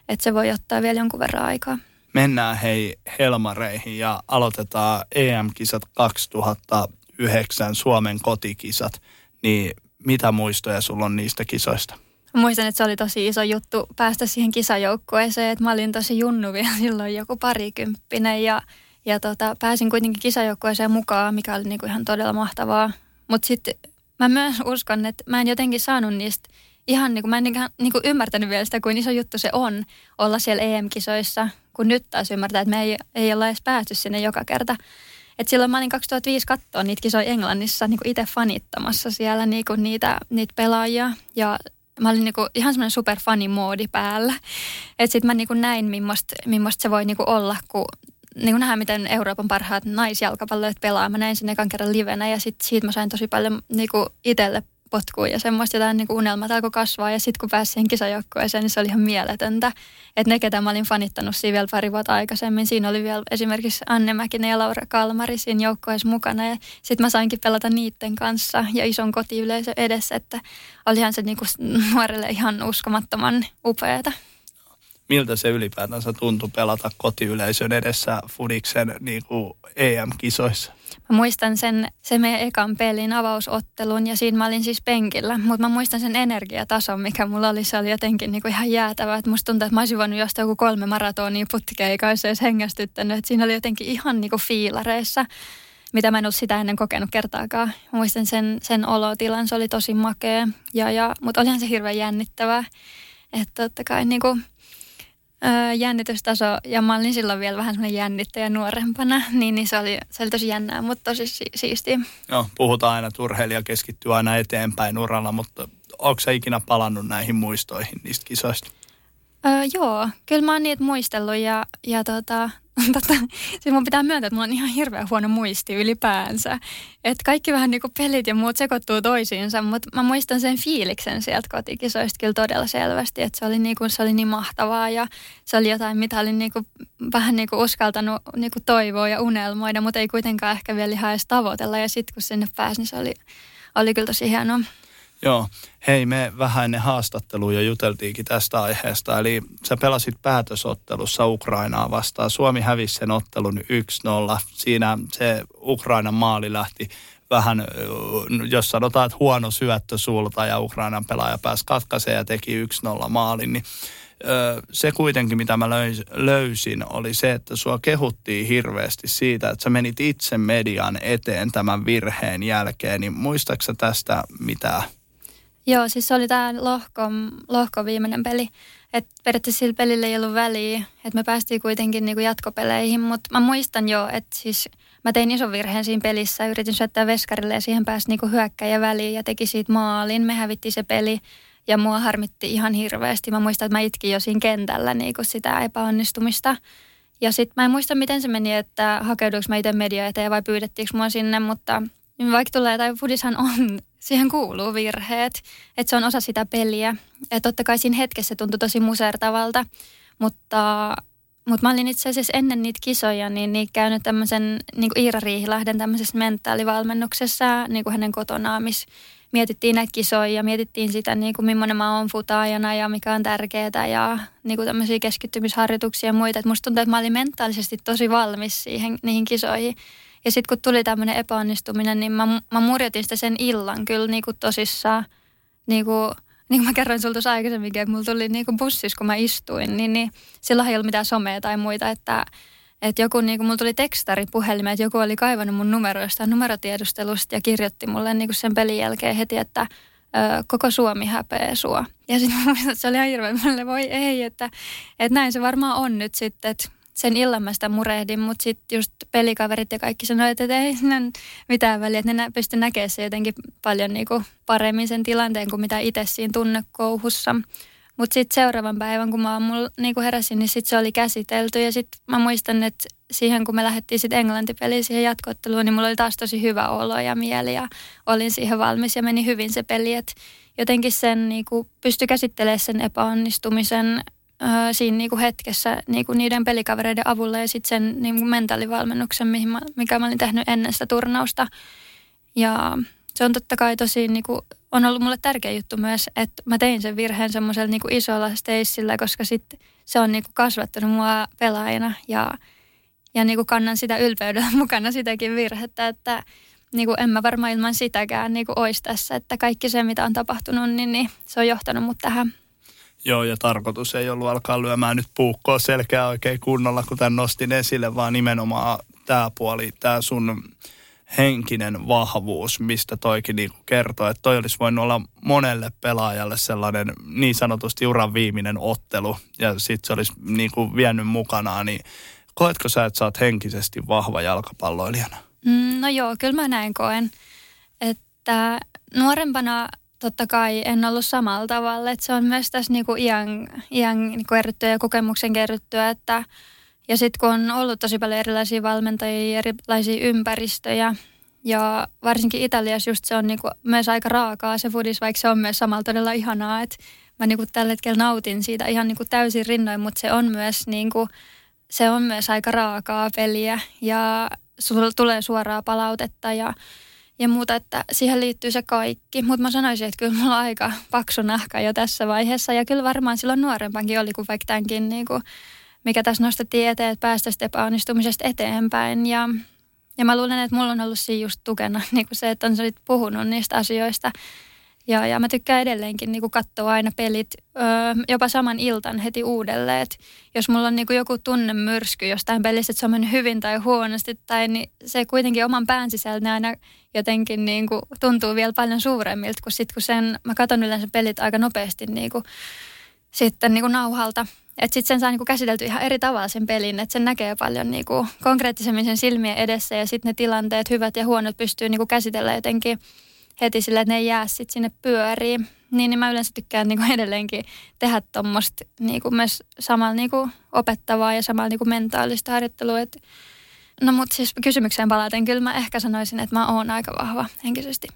[SPEAKER 2] Että se voi ottaa vielä jonkun verran aikaa.
[SPEAKER 1] Mennään hei Helmareihin ja aloitetaan EM-kisat 2009, Suomen kotikisat. Niin mitä muistoja sulla on niistä kisoista?
[SPEAKER 2] Mä muistan, että se oli tosi iso juttu päästä siihen kisajoukkueeseen, että mä olin tosi junnu vielä silloin joku parikymppinen ja, ja tota, pääsin kuitenkin kisajoukkueeseen mukaan, mikä oli niinku ihan todella mahtavaa. Mutta sitten mä myös uskon, että mä en jotenkin saanut niistä ihan niin kuin, mä en niin, niin kuin ymmärtänyt vielä sitä, kuin iso juttu se on olla siellä EM-kisoissa, kun nyt taas ymmärtää, että me ei, ei olla edes päästy sinne joka kerta. Et silloin mä olin 2005 katsoa niitä kisoja Englannissa niin itse fanittamassa siellä niin kuin niitä, niitä pelaajia. Ja mä olin niinku ihan semmoinen superfanimoodi päällä. Että sitten mä niinku näin, millaista se voi niinku olla, kun niinku nähdään, miten Euroopan parhaat naisjalkapalloit pelaa. Mä näin sen ekan kerran livenä ja sit siitä mä sain tosi paljon niinku itselle potkuun ja semmoista jotain niin unelmat alkoi kasvaa. Ja sitten kun pääsin siihen kisajoukkueeseen, niin se oli ihan mieletöntä. Että ne, ketä mä olin fanittanut siinä vielä pari vuotta aikaisemmin, siinä oli vielä esimerkiksi Anne Mäkinen ja Laura Kalmari siinä joukkueessa mukana. Ja sitten mä sainkin pelata niiden kanssa ja ison kotiyleisö edessä, että olihan se niin kuin nuorelle ihan uskomattoman upeata
[SPEAKER 1] miltä se ylipäätänsä tuntui pelata kotiyleisön edessä Fudiksen niin kuin EM-kisoissa?
[SPEAKER 2] Mä muistan sen, se meidän ekan pelin avausottelun ja siinä mä olin siis penkillä, mutta mä muistan sen energiatason, mikä mulla oli. Se oli jotenkin niin kuin ihan jäätävä. Että musta tuntuu, että mä olisin voinut jostain joku kolme maratonia putkea, eikä olisi edes hengästyttänyt. Että siinä oli jotenkin ihan niin kuin fiilareissa mitä mä en ollut sitä ennen kokenut kertaakaan. Mä muistan sen, sen olotilan, se oli tosi makea, ja, ja, mutta olihan se hirveän jännittävää. Että totta kai niin kuin, öö, jännitystaso, ja mä olin silloin vielä vähän semmoinen jännittäjä nuorempana, niin, niin se, oli, se oli tosi jännää, mutta tosi si- siistiä.
[SPEAKER 1] Joo, puhutaan aina, että urheilija keskittyy aina eteenpäin uralla, mutta onko se ikinä palannut näihin muistoihin niistä kisoista?
[SPEAKER 2] Öö, joo, kyllä mä oon niitä muistellut ja, ja tota, tota, siis mun pitää myöntää, että mulla on ihan hirveän huono muisti ylipäänsä. Että kaikki vähän niin kuin pelit ja muut sekoittuu toisiinsa, mutta mä muistan sen fiiliksen sieltä kotikisoista kyllä todella selvästi, että se oli, niin kuin, se oli niin mahtavaa ja se oli jotain, mitä olin niin kuin, vähän niin kuin uskaltanut niin kuin toivoa ja unelmoida, mutta ei kuitenkaan ehkä vielä ihan edes tavoitella ja sitten kun sinne pääsi, niin se oli, oli kyllä tosi hienoa.
[SPEAKER 1] Joo. Hei, me vähän ennen haastattelua jo juteltiinkin tästä aiheesta. Eli sä pelasit päätösottelussa Ukrainaa vastaan. Suomi hävisi sen ottelun 1-0. Siinä se Ukrainan maali lähti vähän, jos sanotaan, että huono syöttö sulta ja Ukrainan pelaaja pääsi katkaiseen ja teki 1-0 maalin, niin se kuitenkin, mitä mä löysin, oli se, että sua kehuttiin hirveästi siitä, että sä menit itse median eteen tämän virheen jälkeen. Niin muistaaksä tästä mitään?
[SPEAKER 2] Joo, siis se oli tämä lohko, lohko viimeinen peli. Että periaatteessa sillä pelillä ei ollut väliä, että me päästiin kuitenkin niinku jatkopeleihin, mutta mä muistan jo, että siis mä tein ison virheen siinä pelissä, yritin syöttää veskarille ja siihen pääsi niinku hyökkäjä väliin ja teki siitä maalin. Me hävittiin se peli ja mua harmitti ihan hirveästi. Mä muistan, että mä itkin jo siinä kentällä niinku sitä epäonnistumista. Ja sitten mä en muista, miten se meni, että hakeuduinko mä itse media eteen vai pyydettiinkö mua sinne, mutta vaikka tulee, tai Fudishan on siihen kuuluu virheet, että se on osa sitä peliä. Ja totta kai siinä hetkessä tuntui tosi musertavalta, mutta, mutta mä olin itse asiassa ennen niitä kisoja niin, niin käynyt tämmöisen niin kuin Iira Riihilahden tämmöisessä mentaalivalmennuksessa niin kuin hänen kotonaan, missä mietittiin näitä kisoja ja mietittiin sitä, niin kuin millainen mä oon futaajana ja mikä on tärkeää ja niin kuin tämmöisiä keskittymisharjoituksia ja muita. Et musta tuntuu, että mä olin mentaalisesti tosi valmis siihen, niihin kisoihin. Ja sitten kun tuli tämmöinen epäonnistuminen, niin mä, mä murjotin sitä sen illan kyllä niin kuin tosissaan. Niin kuin, niin kuin mä kerroin sulta tuossa aikaisemminkin, että mulla tuli niin kuin bussissa, kun mä istuin, niin, niin silloin ei ollut mitään somea tai muita, että että joku, niin kuin mulla tuli tekstari puhelimeen, että joku oli kaivannut mun numeroista numerotiedustelusta ja kirjoitti mulle niin kuin sen pelin jälkeen heti, että ö, koko Suomi häpeää sua. Ja sitten se oli ihan hirveän, voi ei, että, että näin se varmaan on nyt sitten, että sen illan mä sitä murehdin, mutta sitten just pelikaverit ja kaikki sanoivat, että ei siinä mitään väliä, että ne pysty näkemään se jotenkin paljon niinku paremmin sen tilanteen kuin mitä itse siinä tunnekouhussa. Mutta sitten seuraavan päivän, kun mä aamulla niinku heräsin, niin sitten se oli käsitelty. Ja sitten mä muistan, että siihen, kun me lähdettiin sitten Englanti-peliin siihen jatkootteluun, niin mulla oli taas tosi hyvä olo ja mieli ja olin siihen valmis ja meni hyvin se peli. Et jotenkin sen niinku, pystyi käsittelemään sen epäonnistumisen äh, siinä niinku hetkessä niinku niiden pelikavereiden avulla ja sitten sen niinku mentaalivalmennuksen, mihin mä, mikä mä olin tehnyt ennen sitä turnausta. Ja se on totta kai tosi, niinku, on ollut mulle tärkeä juttu myös, että mä tein sen virheen semmoisella niinku isolla steissillä, koska sit se on niinku kasvattanut mua pelaajana ja, ja niinku kannan sitä ylpeydellä mukana sitäkin virhettä, että niinku en mä varmaan ilman sitäkään niinku olisi tässä, että kaikki se mitä on tapahtunut, niin, niin se on johtanut mut tähän.
[SPEAKER 1] Joo, ja tarkoitus ei ollut alkaa lyömään nyt puukkoa selkeä oikein kunnolla, kun tämän nostin esille, vaan nimenomaan tämä puoli, tämä sun henkinen vahvuus, mistä toikin niin kertoo, että toi olisi voinut olla monelle pelaajalle sellainen niin sanotusti uran viimeinen ottelu, ja sitten se olisi niin kuin vienyt mukanaan, niin koetko sä, että sä oot henkisesti vahva jalkapalloilijana?
[SPEAKER 2] Mm, no joo, kyllä mä näin koen, että nuorempana totta kai en ollut samalla tavalla. Että se on myös tässä niinku iän, iän niinku kerryttyä ja kokemuksen kerryttyä, että ja sitten kun on ollut tosi paljon erilaisia valmentajia, erilaisia ympäristöjä, ja varsinkin Italiassa just se on niinku myös aika raakaa se foodis, vaikka se on myös samalla todella ihanaa, että mä niinku tällä hetkellä nautin siitä ihan niinku täysin rinnoin, mutta se on myös niinku, se on myös aika raakaa peliä ja sulla tulee suoraa palautetta ja ja muuta, että siihen liittyy se kaikki. Mutta mä sanoisin, että kyllä mulla on aika paksu nahka jo tässä vaiheessa. Ja kyllä varmaan silloin nuorempankin oli kuin vaikka tämänkin, niin kuin, mikä tässä nostettiin eteen, että päästä epäonnistumisesta eteenpäin. Ja, ja mä luulen, että mulla on ollut siinä just tukena niin kuin se, että on puhunut niistä asioista ja, ja mä tykkään edelleenkin niin katsoa aina pelit öö, jopa saman iltan heti uudelleen. Et jos mulla on niin joku tunnemyrsky jostain pelistä, että se on mennyt hyvin tai huonosti, tai niin se kuitenkin oman pään sisällä aina jotenkin niin kuin tuntuu vielä paljon suuremmilta, kun sitten kun sen, mä katson yleensä pelit aika nopeasti niin kuin, sitten niin kuin nauhalta. Että sitten sen saa niinku käsitelty ihan eri tavalla sen pelin, että sen näkee paljon niinku konkreettisemmin sen silmien edessä ja sitten ne tilanteet, hyvät ja huonot, pystyy niinku käsitellä jotenkin heti sille, että ne ei jää sitten sinne pyöriin. Niin, niin mä yleensä tykkään niinku edelleenkin tehdä tuommoista niinku myös samalla niinku opettavaa ja samalla niinku mentaalista harjoittelua. Et, no mutta siis kysymykseen palaten, kyllä mä ehkä sanoisin, että mä oon aika vahva henkisesti.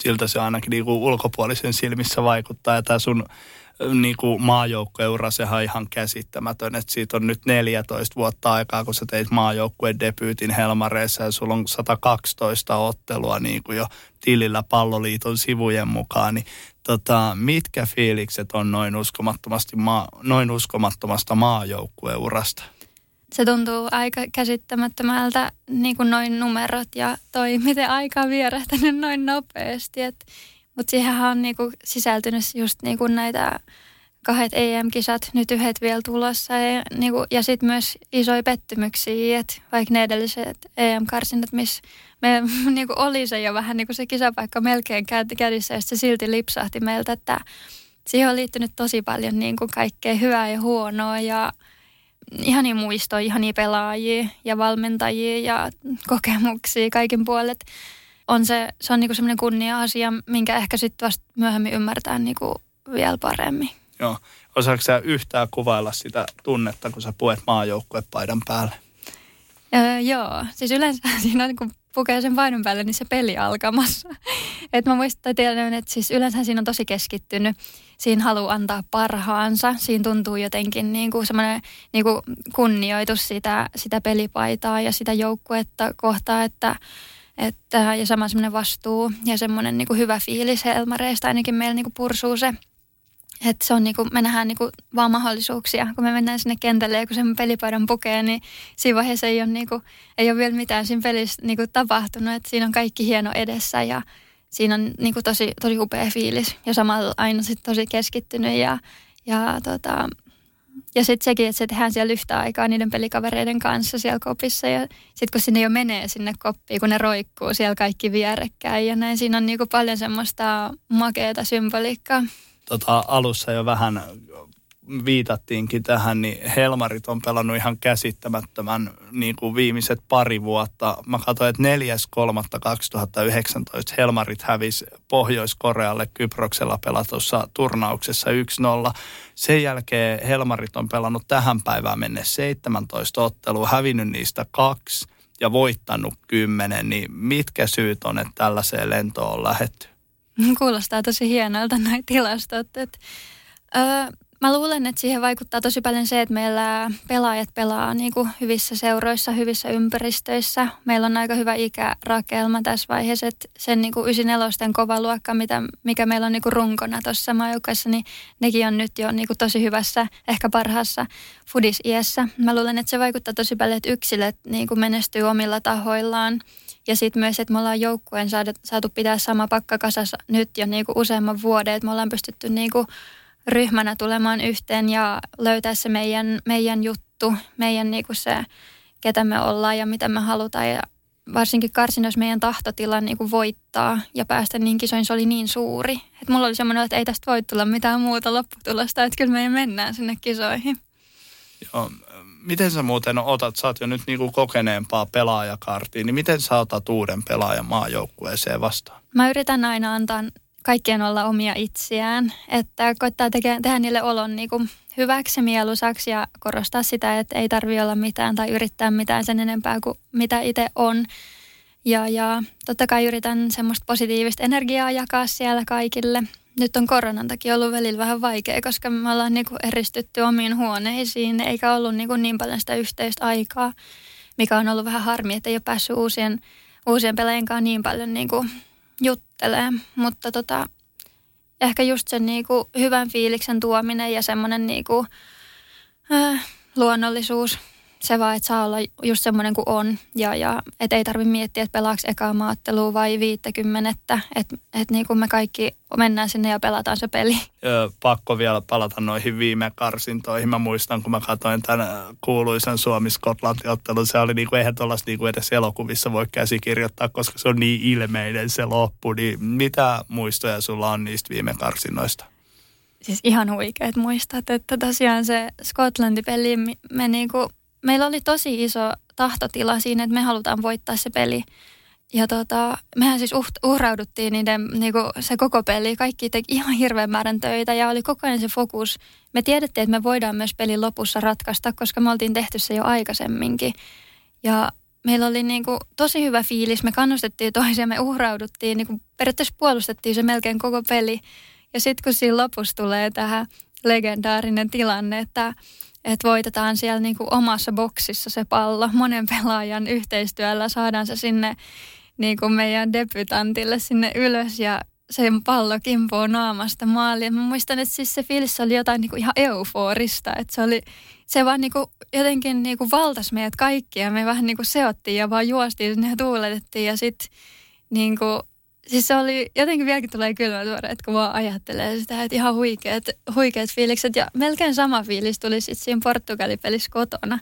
[SPEAKER 1] Siltä se ainakin niinku ulkopuolisen silmissä vaikuttaa ja tämä sun niin kuin maajoukkueura, sehän on ihan käsittämätön, että siitä on nyt 14 vuotta aikaa, kun sä teit maajoukkueen debyytin Helmareissa ja sulla on 112 ottelua niin kuin jo tilillä palloliiton sivujen mukaan, niin tota, mitkä fiilikset on noin, uskomattomasti maa, noin uskomattomasta maajoukkueurasta?
[SPEAKER 2] Se tuntuu aika käsittämättömältä, niin kuin noin numerot ja toi, miten aika on vierähtänyt noin nopeasti. Että mutta siihen on niinku sisältynyt just niinku näitä kahdet EM-kisat, nyt yhdet vielä tulossa. Ja, niinku, ja sitten myös isoja pettymyksiä, että vaikka ne edelliset EM-karsinnat, missä me niinku oli se jo vähän niinku se kisapaikka melkein kädissä, ja se silti lipsahti meiltä, että siihen on liittynyt tosi paljon niinku kaikkea hyvää ja huonoa ja ihania muistoja, ihania pelaajia ja valmentajia ja kokemuksia kaikin puolet on se, se on niinku semmoinen kunnia-asia, minkä ehkä sitten vasta myöhemmin ymmärtää niinku vielä paremmin.
[SPEAKER 1] Joo. Osaatko sä yhtään kuvailla sitä tunnetta, kun sä puet maajoukkuepaidan päälle?
[SPEAKER 2] Öö, joo. Siis yleensä siinä on, kun pukee sen painon päälle, niin se peli alkamassa. Et mä muistan, tiedän, että siis yleensä siinä on tosi keskittynyt. Siinä haluaa antaa parhaansa. Siinä tuntuu jotenkin niin kuin semmoinen niin kuin kunnioitus sitä, sitä pelipaitaa ja sitä joukkuetta kohtaa, että että, ja sama semmoinen vastuu ja semmoinen niin hyvä fiilis Helmareista ainakin meillä niin kuin pursuu se. Että se on niinku, me nähdään niinku vaan mahdollisuuksia. Kun me mennään sinne kentälle ja kun sen pelipaidan pukee, niin siinä vaiheessa ei ole, niinku, ei ole vielä mitään siinä pelissä niinku tapahtunut. Että siinä on kaikki hieno edessä ja siinä on niinku tosi, tosi upea fiilis. Ja samalla aina sit tosi keskittynyt ja, ja tota, ja sitten sekin, että se tehdään siellä yhtä aikaa niiden pelikavereiden kanssa siellä kopissa. Ja sitten kun sinne jo menee sinne koppiin, kun ne roikkuu siellä kaikki vierekkäin ja näin. Siinä on niinku paljon semmoista makeata symboliikkaa.
[SPEAKER 1] Tota, alussa jo vähän viitattiinkin tähän, niin Helmarit on pelannut ihan käsittämättömän niin kuin viimeiset pari vuotta. Mä katsoin, että 4.3.2019 Helmarit hävisi Pohjois-Korealle Kyproksella pelatussa turnauksessa 1-0. Sen jälkeen Helmarit on pelannut tähän päivään mennessä 17 ottelua, hävinnyt niistä kaksi ja voittanut kymmenen, niin mitkä syyt on, että tällaiseen lentoon on lähetty?
[SPEAKER 2] Kuulostaa tosi hienolta noin tilastot. Että, öö, Mä luulen, että siihen vaikuttaa tosi paljon se, että meillä pelaajat pelaa niin kuin hyvissä seuroissa, hyvissä ympäristöissä. Meillä on aika hyvä ikärakelma tässä vaiheessa, että sen niin kuin 94 kova luokka, mitä, mikä meillä on niin kuin runkona tuossa maajoukkueessa, niin nekin on nyt jo niin kuin tosi hyvässä, ehkä parhaassa fudisiässä. Mä luulen, että se vaikuttaa tosi paljon, että yksilöt niin kuin menestyy omilla tahoillaan. Ja sitten myös, että me ollaan joukkueen saatu, pitää sama pakka kasassa nyt jo niin kuin useamman vuoden, että me ollaan pystytty niin kuin ryhmänä tulemaan yhteen ja löytää se meidän, meidän juttu, meidän niin kuin se, ketä me ollaan ja mitä me halutaan. Ja varsinkin karsinnoissa meidän tahtotila niin kuin voittaa ja päästä niin kisoin, se oli niin suuri. Että mulla oli semmoinen, että ei tästä voi tulla mitään muuta lopputulosta, että kyllä me mennään sinne kisoihin.
[SPEAKER 1] Joo, miten sä muuten otat, sä oot jo nyt niin kuin kokeneempaa pelaajakartiin, niin miten sä otat uuden pelaajan maajoukkueeseen vastaan?
[SPEAKER 2] Mä yritän aina antaa kaikkien olla omia itseään. Että koittaa teke, tehdä niille olon niin kuin hyväksi mieluisaksi ja korostaa sitä, että ei tarvi olla mitään tai yrittää mitään sen enempää kuin mitä itse on. Ja, ja totta kai yritän semmoista positiivista energiaa jakaa siellä kaikille. Nyt on koronan takia ollut välillä vähän vaikea, koska me ollaan niin kuin eristytty omiin huoneisiin, eikä ollut niin, kuin niin paljon sitä yhteistä aikaa, mikä on ollut vähän harmi, että ei ole päässyt uusien, uusien pelaajien kanssa niin paljon niin kuin juttelee, mutta tota, ehkä just sen niinku hyvän fiiliksen tuominen ja semmoinen niinku, äh, luonnollisuus se vaan, että saa olla just semmoinen kuin on. Ja, ja et ei tarvitse miettiä, että pelaaks ekaa maattelua vai viittäkymmenettä. Että et niin kuin me kaikki mennään sinne ja pelataan se peli.
[SPEAKER 1] Öö, pakko vielä palata noihin viime karsintoihin. Mä muistan, kun mä katsoin tämän kuuluisen Suomi-Skotlanti-ottelun. Se oli niin kuin, eihän tuollaista niin kuin edes elokuvissa voi käsikirjoittaa, koska se on niin ilmeinen se loppu. Niin mitä muistoja sulla on niistä viime karsinnoista?
[SPEAKER 2] siis ihan huikeat muistat, että tosiaan se Skotlanti-peli, me niinku, meillä oli tosi iso tahtotila siinä, että me halutaan voittaa se peli. Ja tota, mehän siis uhrauduttiin niiden, niinku, se koko peli. Kaikki teki ihan hirveän määrän töitä ja oli koko ajan se fokus. Me tiedettiin, että me voidaan myös pelin lopussa ratkaista, koska me oltiin tehty se jo aikaisemminkin. Ja meillä oli niinku tosi hyvä fiilis. Me kannustettiin toisia, me uhrauduttiin. Niinku, periaatteessa puolustettiin se melkein koko peli. Ja sitten kun siinä lopussa tulee tähän legendaarinen tilanne, että että voitetaan siellä niinku omassa boksissa se pallo monen pelaajan yhteistyöllä, saadaan se sinne niinku meidän debytantille sinne ylös ja se pallo kimpoo naamasta maaliin. Mä muistan, että siis se fiilis oli jotain niinku ihan euforista, että se oli, se vaan niinku jotenkin niinku valtas meidät kaikkia. Me vähän niinku seottiin ja vaan juostiin sinne ja tuuletettiin ja sitten niinku siis se oli, jotenkin vieläkin tulee kylmät kun vaan ajattelee sitä, että ihan huikeat, huikeat fiilikset. Ja melkein sama fiilis tuli sitten siinä Portugali-pelissä kotona,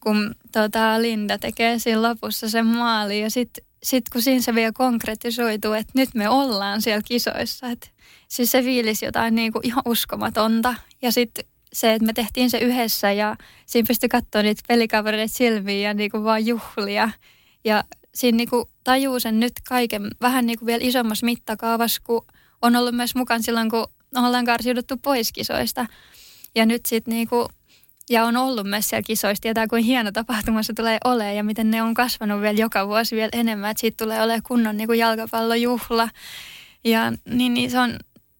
[SPEAKER 2] kun tota Linda tekee siinä lopussa sen maali. Ja sitten sit kun siinä se vielä konkretisoituu, että nyt me ollaan siellä kisoissa. Et, siis se fiilis jotain niinku ihan uskomatonta. Ja sitten se, että me tehtiin se yhdessä ja siinä pystyi katsoa niitä pelikavereita silmiin ja niinku vaan juhlia. Ja siinä niinku tajuu sen nyt kaiken vähän niinku vielä isommassa mittakaavassa, kun on ollut myös mukaan silloin, kun ollaan karsiuduttu pois kisoista. Ja nyt sitten niinku, ja on ollut myös siellä kisoissa, tietää kuin hieno tapahtuma se tulee olemaan ja miten ne on kasvanut vielä joka vuosi vielä enemmän, että siitä tulee olemaan kunnon niinku jalkapallojuhla. Ja niin, niin se on,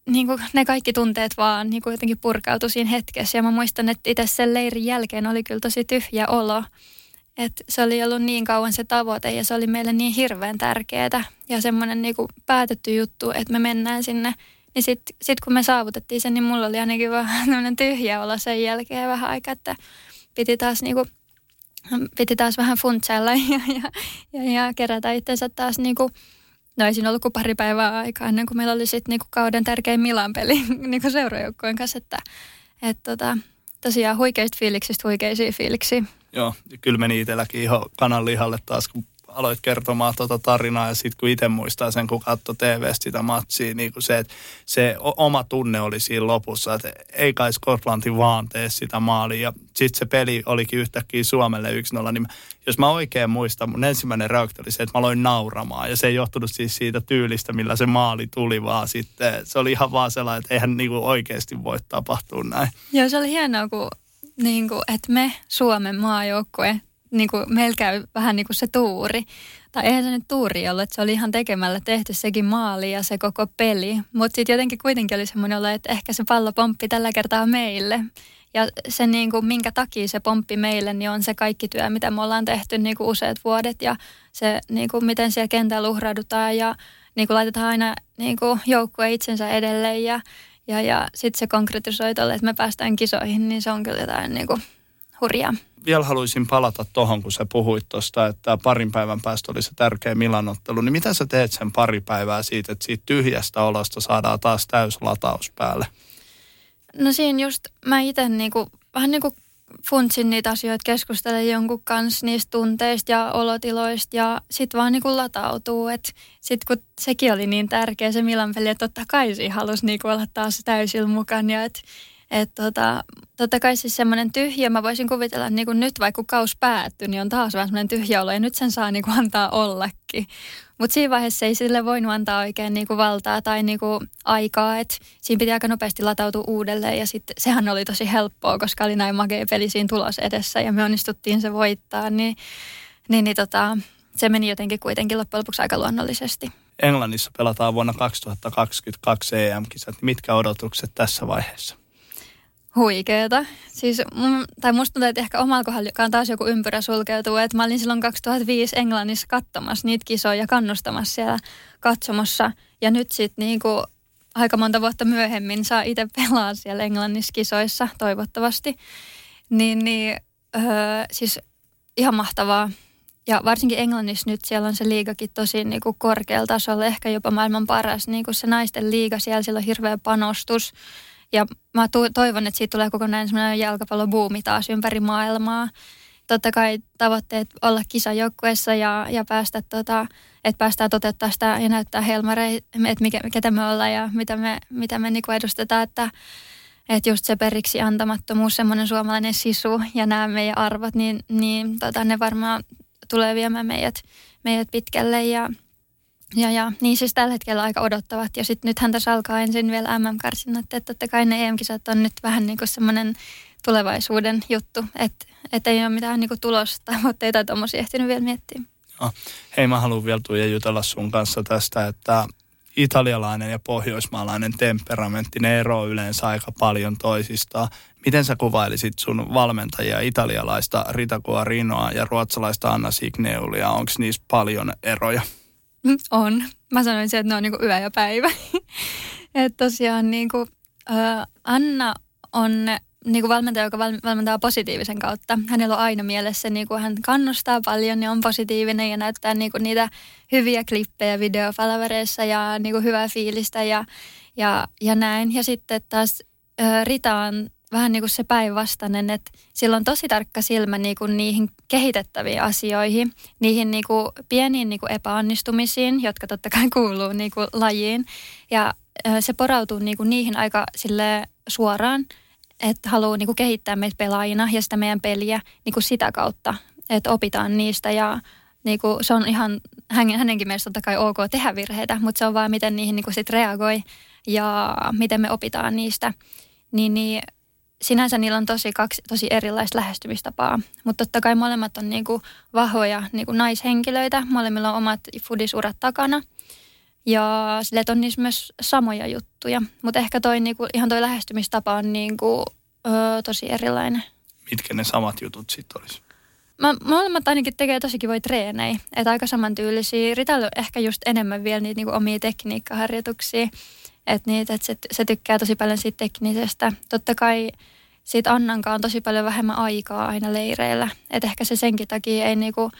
[SPEAKER 2] niin kuin ne kaikki tunteet vaan niin kuin jotenkin purkautui siinä hetkessä. Ja mä muistan, että itse sen leirin jälkeen oli kyllä tosi tyhjä olo. Et se oli ollut niin kauan se tavoite ja se oli meille niin hirveän tärkeää ja semmoinen niinku päätetty juttu, että me mennään sinne. Niin sitten sit kun me saavutettiin sen, niin mulla oli ainakin vähän tyhjä olla sen jälkeen vähän aikaa, että piti taas niinku, piti taas vähän funtsailla ja, ja, ja, ja kerätä itsensä taas niinku, No ei siinä ollut kuin pari päivää aikaa ennen kuin meillä oli sitten niinku kauden tärkein Milan peli niinku seurajoukkojen kanssa, että et tota, tosiaan huikeista fiiliksistä huikeisiin fiiliksiin.
[SPEAKER 1] Joo, kyllä meni itselläkin ihan kananlihalle taas, kun aloit kertomaan tuota tarinaa ja sitten kun itse muistaa sen, kun katsoi tv sitä matsia, niin kuin se, että se oma tunne oli siinä lopussa, että ei kai Skotlanti vaan tee sitä maalia. Ja sitten se peli olikin yhtäkkiä Suomelle 1-0, niin jos mä oikein muistan, mun ensimmäinen reaktio oli se, että mä aloin nauramaan. Ja se ei johtunut siis siitä tyylistä, millä se maali tuli, vaan sitten se oli ihan vaan sellainen, että eihän niinku oikeasti voi tapahtua näin.
[SPEAKER 2] Joo, se oli hienoa, kun niin kuin, että me Suomen maajoukkue, niin kuin, meillä käy vähän niin kuin se tuuri. Tai eihän se nyt tuuri ollut, että se oli ihan tekemällä tehty sekin maali ja se koko peli. Mutta sitten jotenkin kuitenkin oli semmoinen olo, että ehkä se pallo pomppi tällä kertaa meille. Ja se, niin kuin, minkä takia se pomppi meille, niin on se kaikki työ, mitä me ollaan tehty niin kuin useat vuodet. Ja se, niin kuin, miten siellä kentällä uhraudutaan ja niin kuin laitetaan aina niin kuin, joukkue itsensä edelleen. Ja ja, ja sitten se konkretisoi tolle, että me päästään kisoihin, niin se on kyllä jotain niin kuin hurjaa.
[SPEAKER 1] Vielä haluaisin palata tuohon, kun sä puhuit tuosta, että parin päivän päästä oli se tärkeä Milanottelu. Niin mitä sä teet sen pari päivää siitä, että siitä tyhjästä olosta saadaan taas täys lataus päälle?
[SPEAKER 2] No siinä just mä itse niinku, vähän niin kuin funtsin niitä asioita, keskustelen jonkun kanssa niistä tunteista ja olotiloista ja sitten vaan niin kuin latautuu. Sitten kun sekin oli niin tärkeä se Milan peli, että totta kai siinä halusi niin kuin olla taas täysillä mukana ja että et tota, totta kai siis semmoinen tyhjä, mä voisin kuvitella niin kuin nyt vaikka kaus päättyi, niin on taas vähän semmoinen tyhjä olo ja nyt sen saa niin antaa ollakin. Mutta siinä vaiheessa ei sille voinut antaa oikein niinku valtaa tai niinku aikaa, että siinä piti aika nopeasti latautua uudelleen ja sitten sehän oli tosi helppoa, koska oli näin makea peli siinä tulos edessä ja me onnistuttiin se voittaa, niin, niin, niin tota, se meni jotenkin kuitenkin loppujen lopuksi aika luonnollisesti.
[SPEAKER 1] Englannissa pelataan vuonna 2022 EM-kisat. Mitkä odotukset tässä vaiheessa?
[SPEAKER 2] Huikeeta. Siis, tai musta tuntuu, että ehkä omalla kohdalla taas joku ympyrä sulkeutuu. Että mä olin silloin 2005 Englannissa katsomassa niitä kisoja ja kannustamassa siellä katsomossa. Ja nyt sitten niinku aika monta vuotta myöhemmin saa itse pelaa siellä Englannissa kisoissa, toivottavasti. Niin, niin öö, siis ihan mahtavaa. Ja varsinkin Englannissa nyt siellä on se liigakin tosi niin kuin korkealla tasolla, ehkä jopa maailman paras. Niin kuin se naisten liiga, siellä, siellä on hirveä panostus. Ja mä toivon, että siitä tulee kokonaan semmoinen jalkapallobuumi taas ympäri maailmaa. Totta kai tavoitteet olla kisajoukkueessa ja, ja päästä tota, että päästään toteuttaa sitä ja näyttää helmareita, että mikä, ketä me ollaan ja mitä me, mitä me niinku edustetaan. Että, että just se periksi antamattomuus, semmoinen suomalainen sisu ja nämä meidän arvot, niin, niin tota, ne varmaan tulee viemään meidät, meidät pitkälle ja ja, ja niin siis tällä hetkellä aika odottavat. Ja sitten nythän tässä alkaa ensin vielä MM-karsinnat, että totta kai ne EM-kisat on nyt vähän niin kuin semmoinen tulevaisuuden juttu, että et ei ole mitään niin kuin tulostavoitteita tuommoisia ehtinyt vielä miettiä.
[SPEAKER 1] No, hei, mä haluan vielä tulla jutella sun kanssa tästä, että italialainen ja pohjoismaalainen temperamentti, ne eroaa yleensä aika paljon toisistaan. Miten sä kuvailisit sun valmentajia, italialaista Rita Guarinoa ja ruotsalaista Anna Signeulia? Onko niissä paljon eroja?
[SPEAKER 2] On. Mä sanoisin, että ne on niin kuin yö ja päivä. että tosiaan kuin, äh, Anna on niin kuin valmentaja, joka valmentaa positiivisen kautta. Hänellä on aina mielessä, niin kuin hän kannustaa paljon ja on positiivinen ja näyttää niin kuin niitä hyviä klippejä videofalavereissa ja niin kuin hyvää fiilistä ja, ja, ja näin. Ja sitten taas Rita on vähän niin kuin se päinvastainen, että sillä on tosi tarkka silmä niin kuin niihin kehitettäviin asioihin, niihin niin kuin pieniin niin kuin epäonnistumisiin, jotka totta kai kuuluu niin kuin lajiin. Ja se porautuu niin kuin niihin aika sille suoraan, että haluaa niin kuin kehittää meitä pelaajina ja sitä meidän peliä niin kuin sitä kautta, että opitaan niistä ja niin kuin se on ihan hänenkin mielestä totta kai ok tehdä virheitä, mutta se on vaan miten niihin niin kuin sit reagoi ja miten me opitaan niistä. Niin, niin sinänsä niillä on tosi kaksi tosi erilaista lähestymistapaa, mutta totta kai molemmat on niinku vahvoja niinku naishenkilöitä. Molemmilla on omat fudisurat takana ja sille on niissä myös samoja juttuja, mutta ehkä toi niinku, ihan toi lähestymistapa on niinku, ö, tosi erilainen.
[SPEAKER 1] Mitkä ne samat jutut sitten olisi?
[SPEAKER 2] Mä, molemmat ainakin tekee tosi kivoja treenejä, että aika samantyylisiä. Ritalla ehkä just enemmän vielä niitä niinku omia tekniikkaharjoituksia että niitä, että se, se tykkää tosi paljon siitä teknisestä. Totta kai siitä Annankaan on tosi paljon vähemmän aikaa aina leireillä. Että ehkä se senkin takia ei niinku,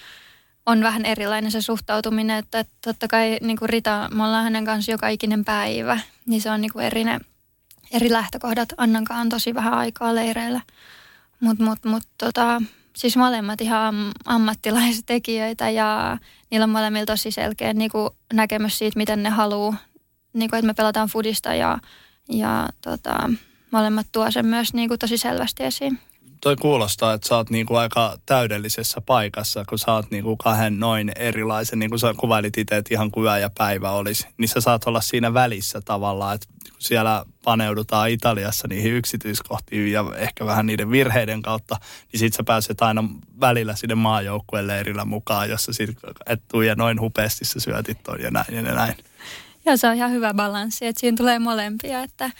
[SPEAKER 2] on vähän erilainen se suhtautuminen, että, totta kai niinku Rita, me ollaan hänen kanssa joka ikinen päivä, niin se on niinku eri, ne, eri lähtökohdat. Annankaan on tosi vähän aikaa leireillä. Mutta mut, mut, tota, siis molemmat ihan ammattilaistekijöitä ja niillä on molemmilla tosi selkeä niinku näkemys siitä, miten ne haluaa niin kuin, että me pelataan fudista ja, ja tota, molemmat tuo sen myös niin kuin tosi selvästi esiin.
[SPEAKER 1] Toi kuulostaa, että sä oot niinku aika täydellisessä paikassa, kun sä oot niinku kahden noin erilaisen, niin kuin sä kuvailit itse, että ihan kuin yö ja päivä olisi, niin sä saat olla siinä välissä tavallaan, että kun siellä paneudutaan Italiassa niihin yksityiskohtiin ja ehkä vähän niiden virheiden kautta, niin sit sä pääset aina välillä sinne maajoukkueen leirillä mukaan, jossa sit et tuu ja noin hupeasti sä syötit ton ja näin ja näin.
[SPEAKER 2] Joo, se on ihan hyvä balanssi, että siinä tulee molempia, että,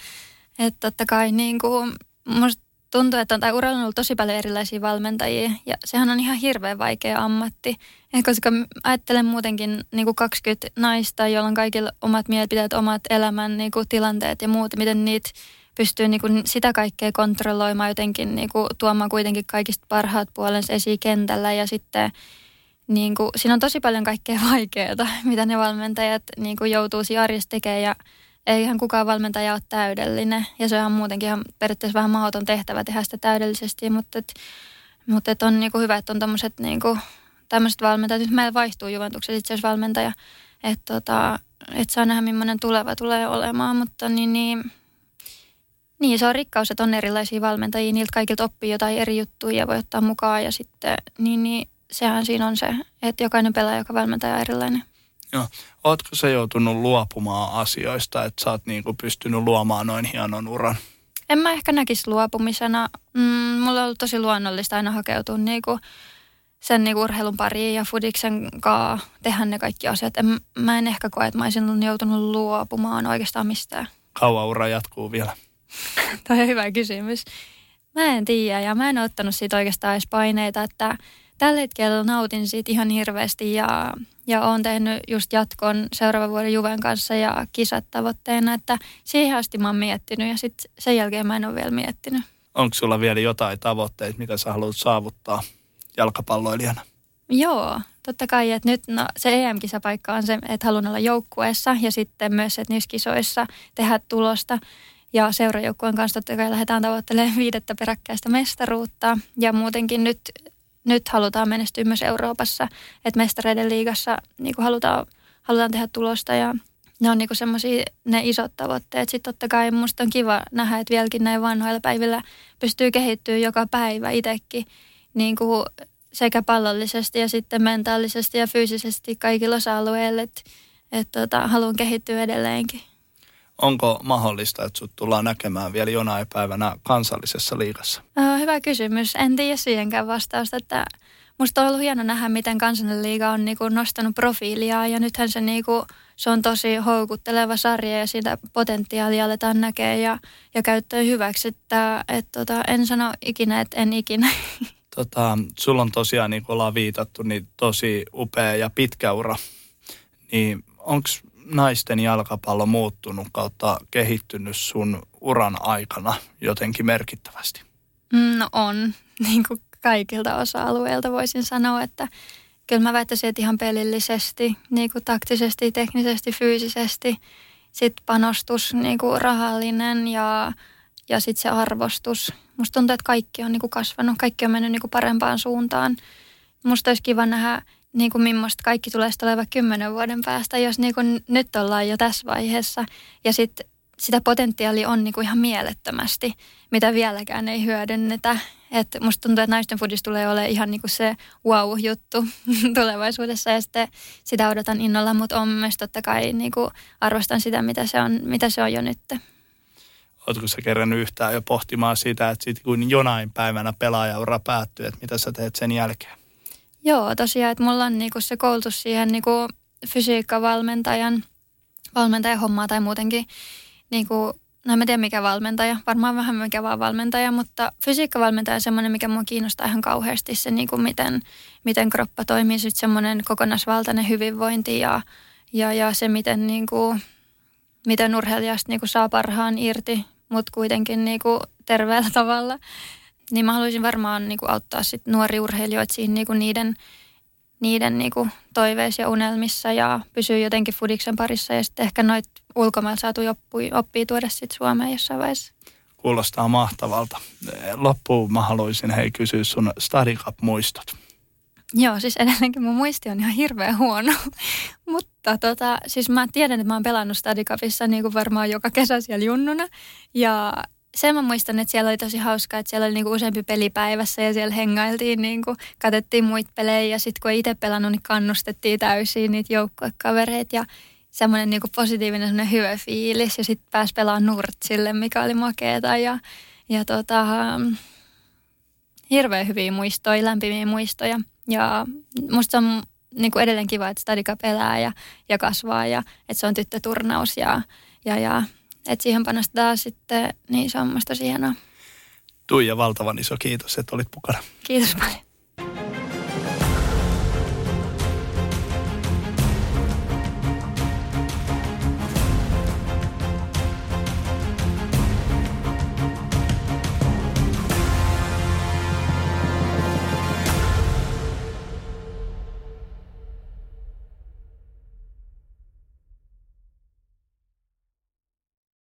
[SPEAKER 2] että totta kai niin kuin, musta tuntuu, että on, tai uralla on ollut tosi paljon erilaisia valmentajia ja sehän on ihan hirveän vaikea ammatti. Ja koska ajattelen muutenkin niin kuin 20 naista, joilla on kaikilla omat mielipiteet, omat elämän niin kuin tilanteet ja muut, miten niitä pystyy niin kuin sitä kaikkea kontrolloimaan jotenkin, niin kuin tuomaan kuitenkin kaikista parhaat puolensa esiin kentällä ja sitten niin kuin, siinä on tosi paljon kaikkea vaikeaa, mitä ne valmentajat niin kuin joutuu siinä arjessa tekemään ja eihän kukaan valmentaja ole täydellinen. Ja se on muutenkin ihan periaatteessa vähän mahdoton tehtävä tehdä sitä täydellisesti, mutta, et, mutta et on niin kuin hyvä, että on tämmöiset niin kuin, valmentajat. Nyt meillä vaihtuu Juventuksen itse asiassa valmentaja, että tota, et saa nähdä millainen tuleva tulee olemaan, mutta niin, niin, niin, se on rikkaus, että on erilaisia valmentajia. Niiltä kaikilta oppii jotain eri juttuja ja voi ottaa mukaan ja sitten niin, niin sehän siinä on se, että jokainen pelaaja, joka valmentaja on erilainen.
[SPEAKER 1] Joo. Ootko se joutunut luopumaan asioista, että sä oot niinku pystynyt luomaan noin hienon uran?
[SPEAKER 2] En mä ehkä näkisi luopumisena. Mm, mulla on ollut tosi luonnollista aina hakeutua niinku sen niinku urheilun pariin ja Fudiksen kanssa tehdä ne kaikki asiat. En, mä en ehkä koe, että mä olisin joutunut luopumaan oikeastaan mistään.
[SPEAKER 1] Kauan ura jatkuu vielä?
[SPEAKER 2] Tämä on hyvä kysymys. Mä en tiedä ja mä en ottanut siitä oikeastaan edes paineita, että tällä hetkellä nautin siitä ihan hirveästi ja, ja olen tehnyt just jatkon seuraavan vuoden Juven kanssa ja kisat tavoitteena, että siihen asti mä oon miettinyt ja sitten sen jälkeen mä en ole vielä miettinyt.
[SPEAKER 1] Onko sulla vielä jotain tavoitteita, mitä sä haluat saavuttaa jalkapalloilijana?
[SPEAKER 2] Joo, totta kai, että nyt no, se EM-kisapaikka on se, että haluan olla joukkueessa ja sitten myös, että niissä kisoissa tehdä tulosta. Ja seurajoukkueen kanssa totta kai lähdetään tavoittelemaan viidettä peräkkäistä mestaruutta. Ja muutenkin nyt nyt halutaan menestyä myös Euroopassa, että mestareiden liigassa niin kuin halutaan, halutaan tehdä tulosta ja, ne on niinku semmoisia ne isot tavoitteet. Sitten totta kai musta on kiva nähdä, että vieläkin näin vanhoilla päivillä pystyy kehittyä joka päivä itsekin niinku sekä pallollisesti ja sitten mentaalisesti ja fyysisesti kaikilla osa-alueilla. Että et tota, haluan kehittyä edelleenkin.
[SPEAKER 1] Onko mahdollista, että sut tullaan näkemään vielä jonain päivänä kansallisessa liigassa?
[SPEAKER 2] Uh, hyvä kysymys. En tiedä siihenkään vastausta, että musta on ollut hieno nähdä, miten kansallinen liiga on niinku nostanut profiilia ja nythän se, niinku, se on tosi houkutteleva sarja ja sitä potentiaalia aletaan näkeä ja, ja käyttöön hyväksi. Että, et tota, en sano ikinä, että en ikinä.
[SPEAKER 1] Tota, sulla on tosiaan, niin kuin ollaan viitattu, niin tosi upea ja pitkä ura. Niin onko naisten jalkapallo muuttunut kautta kehittynyt sun uran aikana jotenkin merkittävästi?
[SPEAKER 2] No on, niin kuin kaikilta osa-alueilta voisin sanoa, että kyllä mä väittäisin, että ihan pelillisesti, niin kuin taktisesti, teknisesti, fyysisesti, sitten panostus, niin kuin rahallinen ja, ja sitten se arvostus. Musta tuntuu, että kaikki on niin kuin kasvanut, kaikki on mennyt niin kuin parempaan suuntaan. Musta olisi kiva nähdä niin kuin millaista kaikki tulee olevan kymmenen vuoden päästä, jos niin kuin nyt ollaan jo tässä vaiheessa. Ja sitten sitä potentiaalia on niin kuin ihan mielettömästi, mitä vieläkään ei hyödynnetä. Et musta tuntuu, että naisten foodis tulee olemaan ihan niin kuin se wow-juttu tulevaisuudessa ja sitten sitä odotan innolla, mutta on myös totta kai niin kuin arvostan sitä, mitä se on, mitä se on jo nyt.
[SPEAKER 1] Oletko sä kerännyt yhtään jo pohtimaan sitä, että sitten kun jonain päivänä pelaajaura päättyy, että mitä sä teet sen jälkeen?
[SPEAKER 2] Joo, tosiaan, että mulla on niinku se koulutus siihen niinku fysiikkavalmentajan valmentajan hommaa tai muutenkin, niinku, no en tiedä mikä valmentaja, varmaan vähän mikä vaan valmentaja, mutta fysiikkavalmentaja on semmoinen, mikä mua kiinnostaa ihan kauheasti, se niinku miten, miten kroppa toimii, sitten semmoinen kokonaisvaltainen hyvinvointi ja, ja, ja se, miten, niinku, miten urheilijasta niinku saa parhaan irti, mutta kuitenkin niinku terveellä tavalla niin mä haluaisin varmaan niin kuin auttaa sit nuori urheilijoita siinä niin kuin niiden, niiden niin kuin toiveissa ja unelmissa ja pysyä jotenkin fudiksen parissa ja sitten ehkä noit ulkomailla saatu oppia, oppia tuoda sitten Suomeen jossain vaiheessa.
[SPEAKER 1] Kuulostaa mahtavalta. Loppuun mä haluaisin hei kysyä sun Study muistot
[SPEAKER 2] Joo, siis edelleenkin mun muisti on ihan hirveän huono. Mutta tota, siis mä tiedän, että mä oon pelannut Stadicapissa niin kuin varmaan joka kesä siellä junnuna. Ja sen mä muistan, että siellä oli tosi hauskaa, että siellä oli niinku useampi peli päivässä ja siellä hengailtiin, niinku, katettiin muita pelejä ja sitten kun itse pelannut, niin kannustettiin täysin niitä joukkuekavereita ja semmoinen niinku positiivinen semmoinen hyvä fiilis ja sitten pääsi pelaamaan nurtsille, mikä oli makeeta ja, ja tota, hirveän hyviä muistoja, lämpimiä muistoja ja musta on niin kuin edelleen kiva, että Stadika pelää ja, ja kasvaa ja että se on tyttöturnaus ja, ja, ja että siihen panostetaan sitten, niin se on tosi hienoa.
[SPEAKER 1] Tuija, valtavan iso kiitos, että olit mukana.
[SPEAKER 2] Kiitos paljon.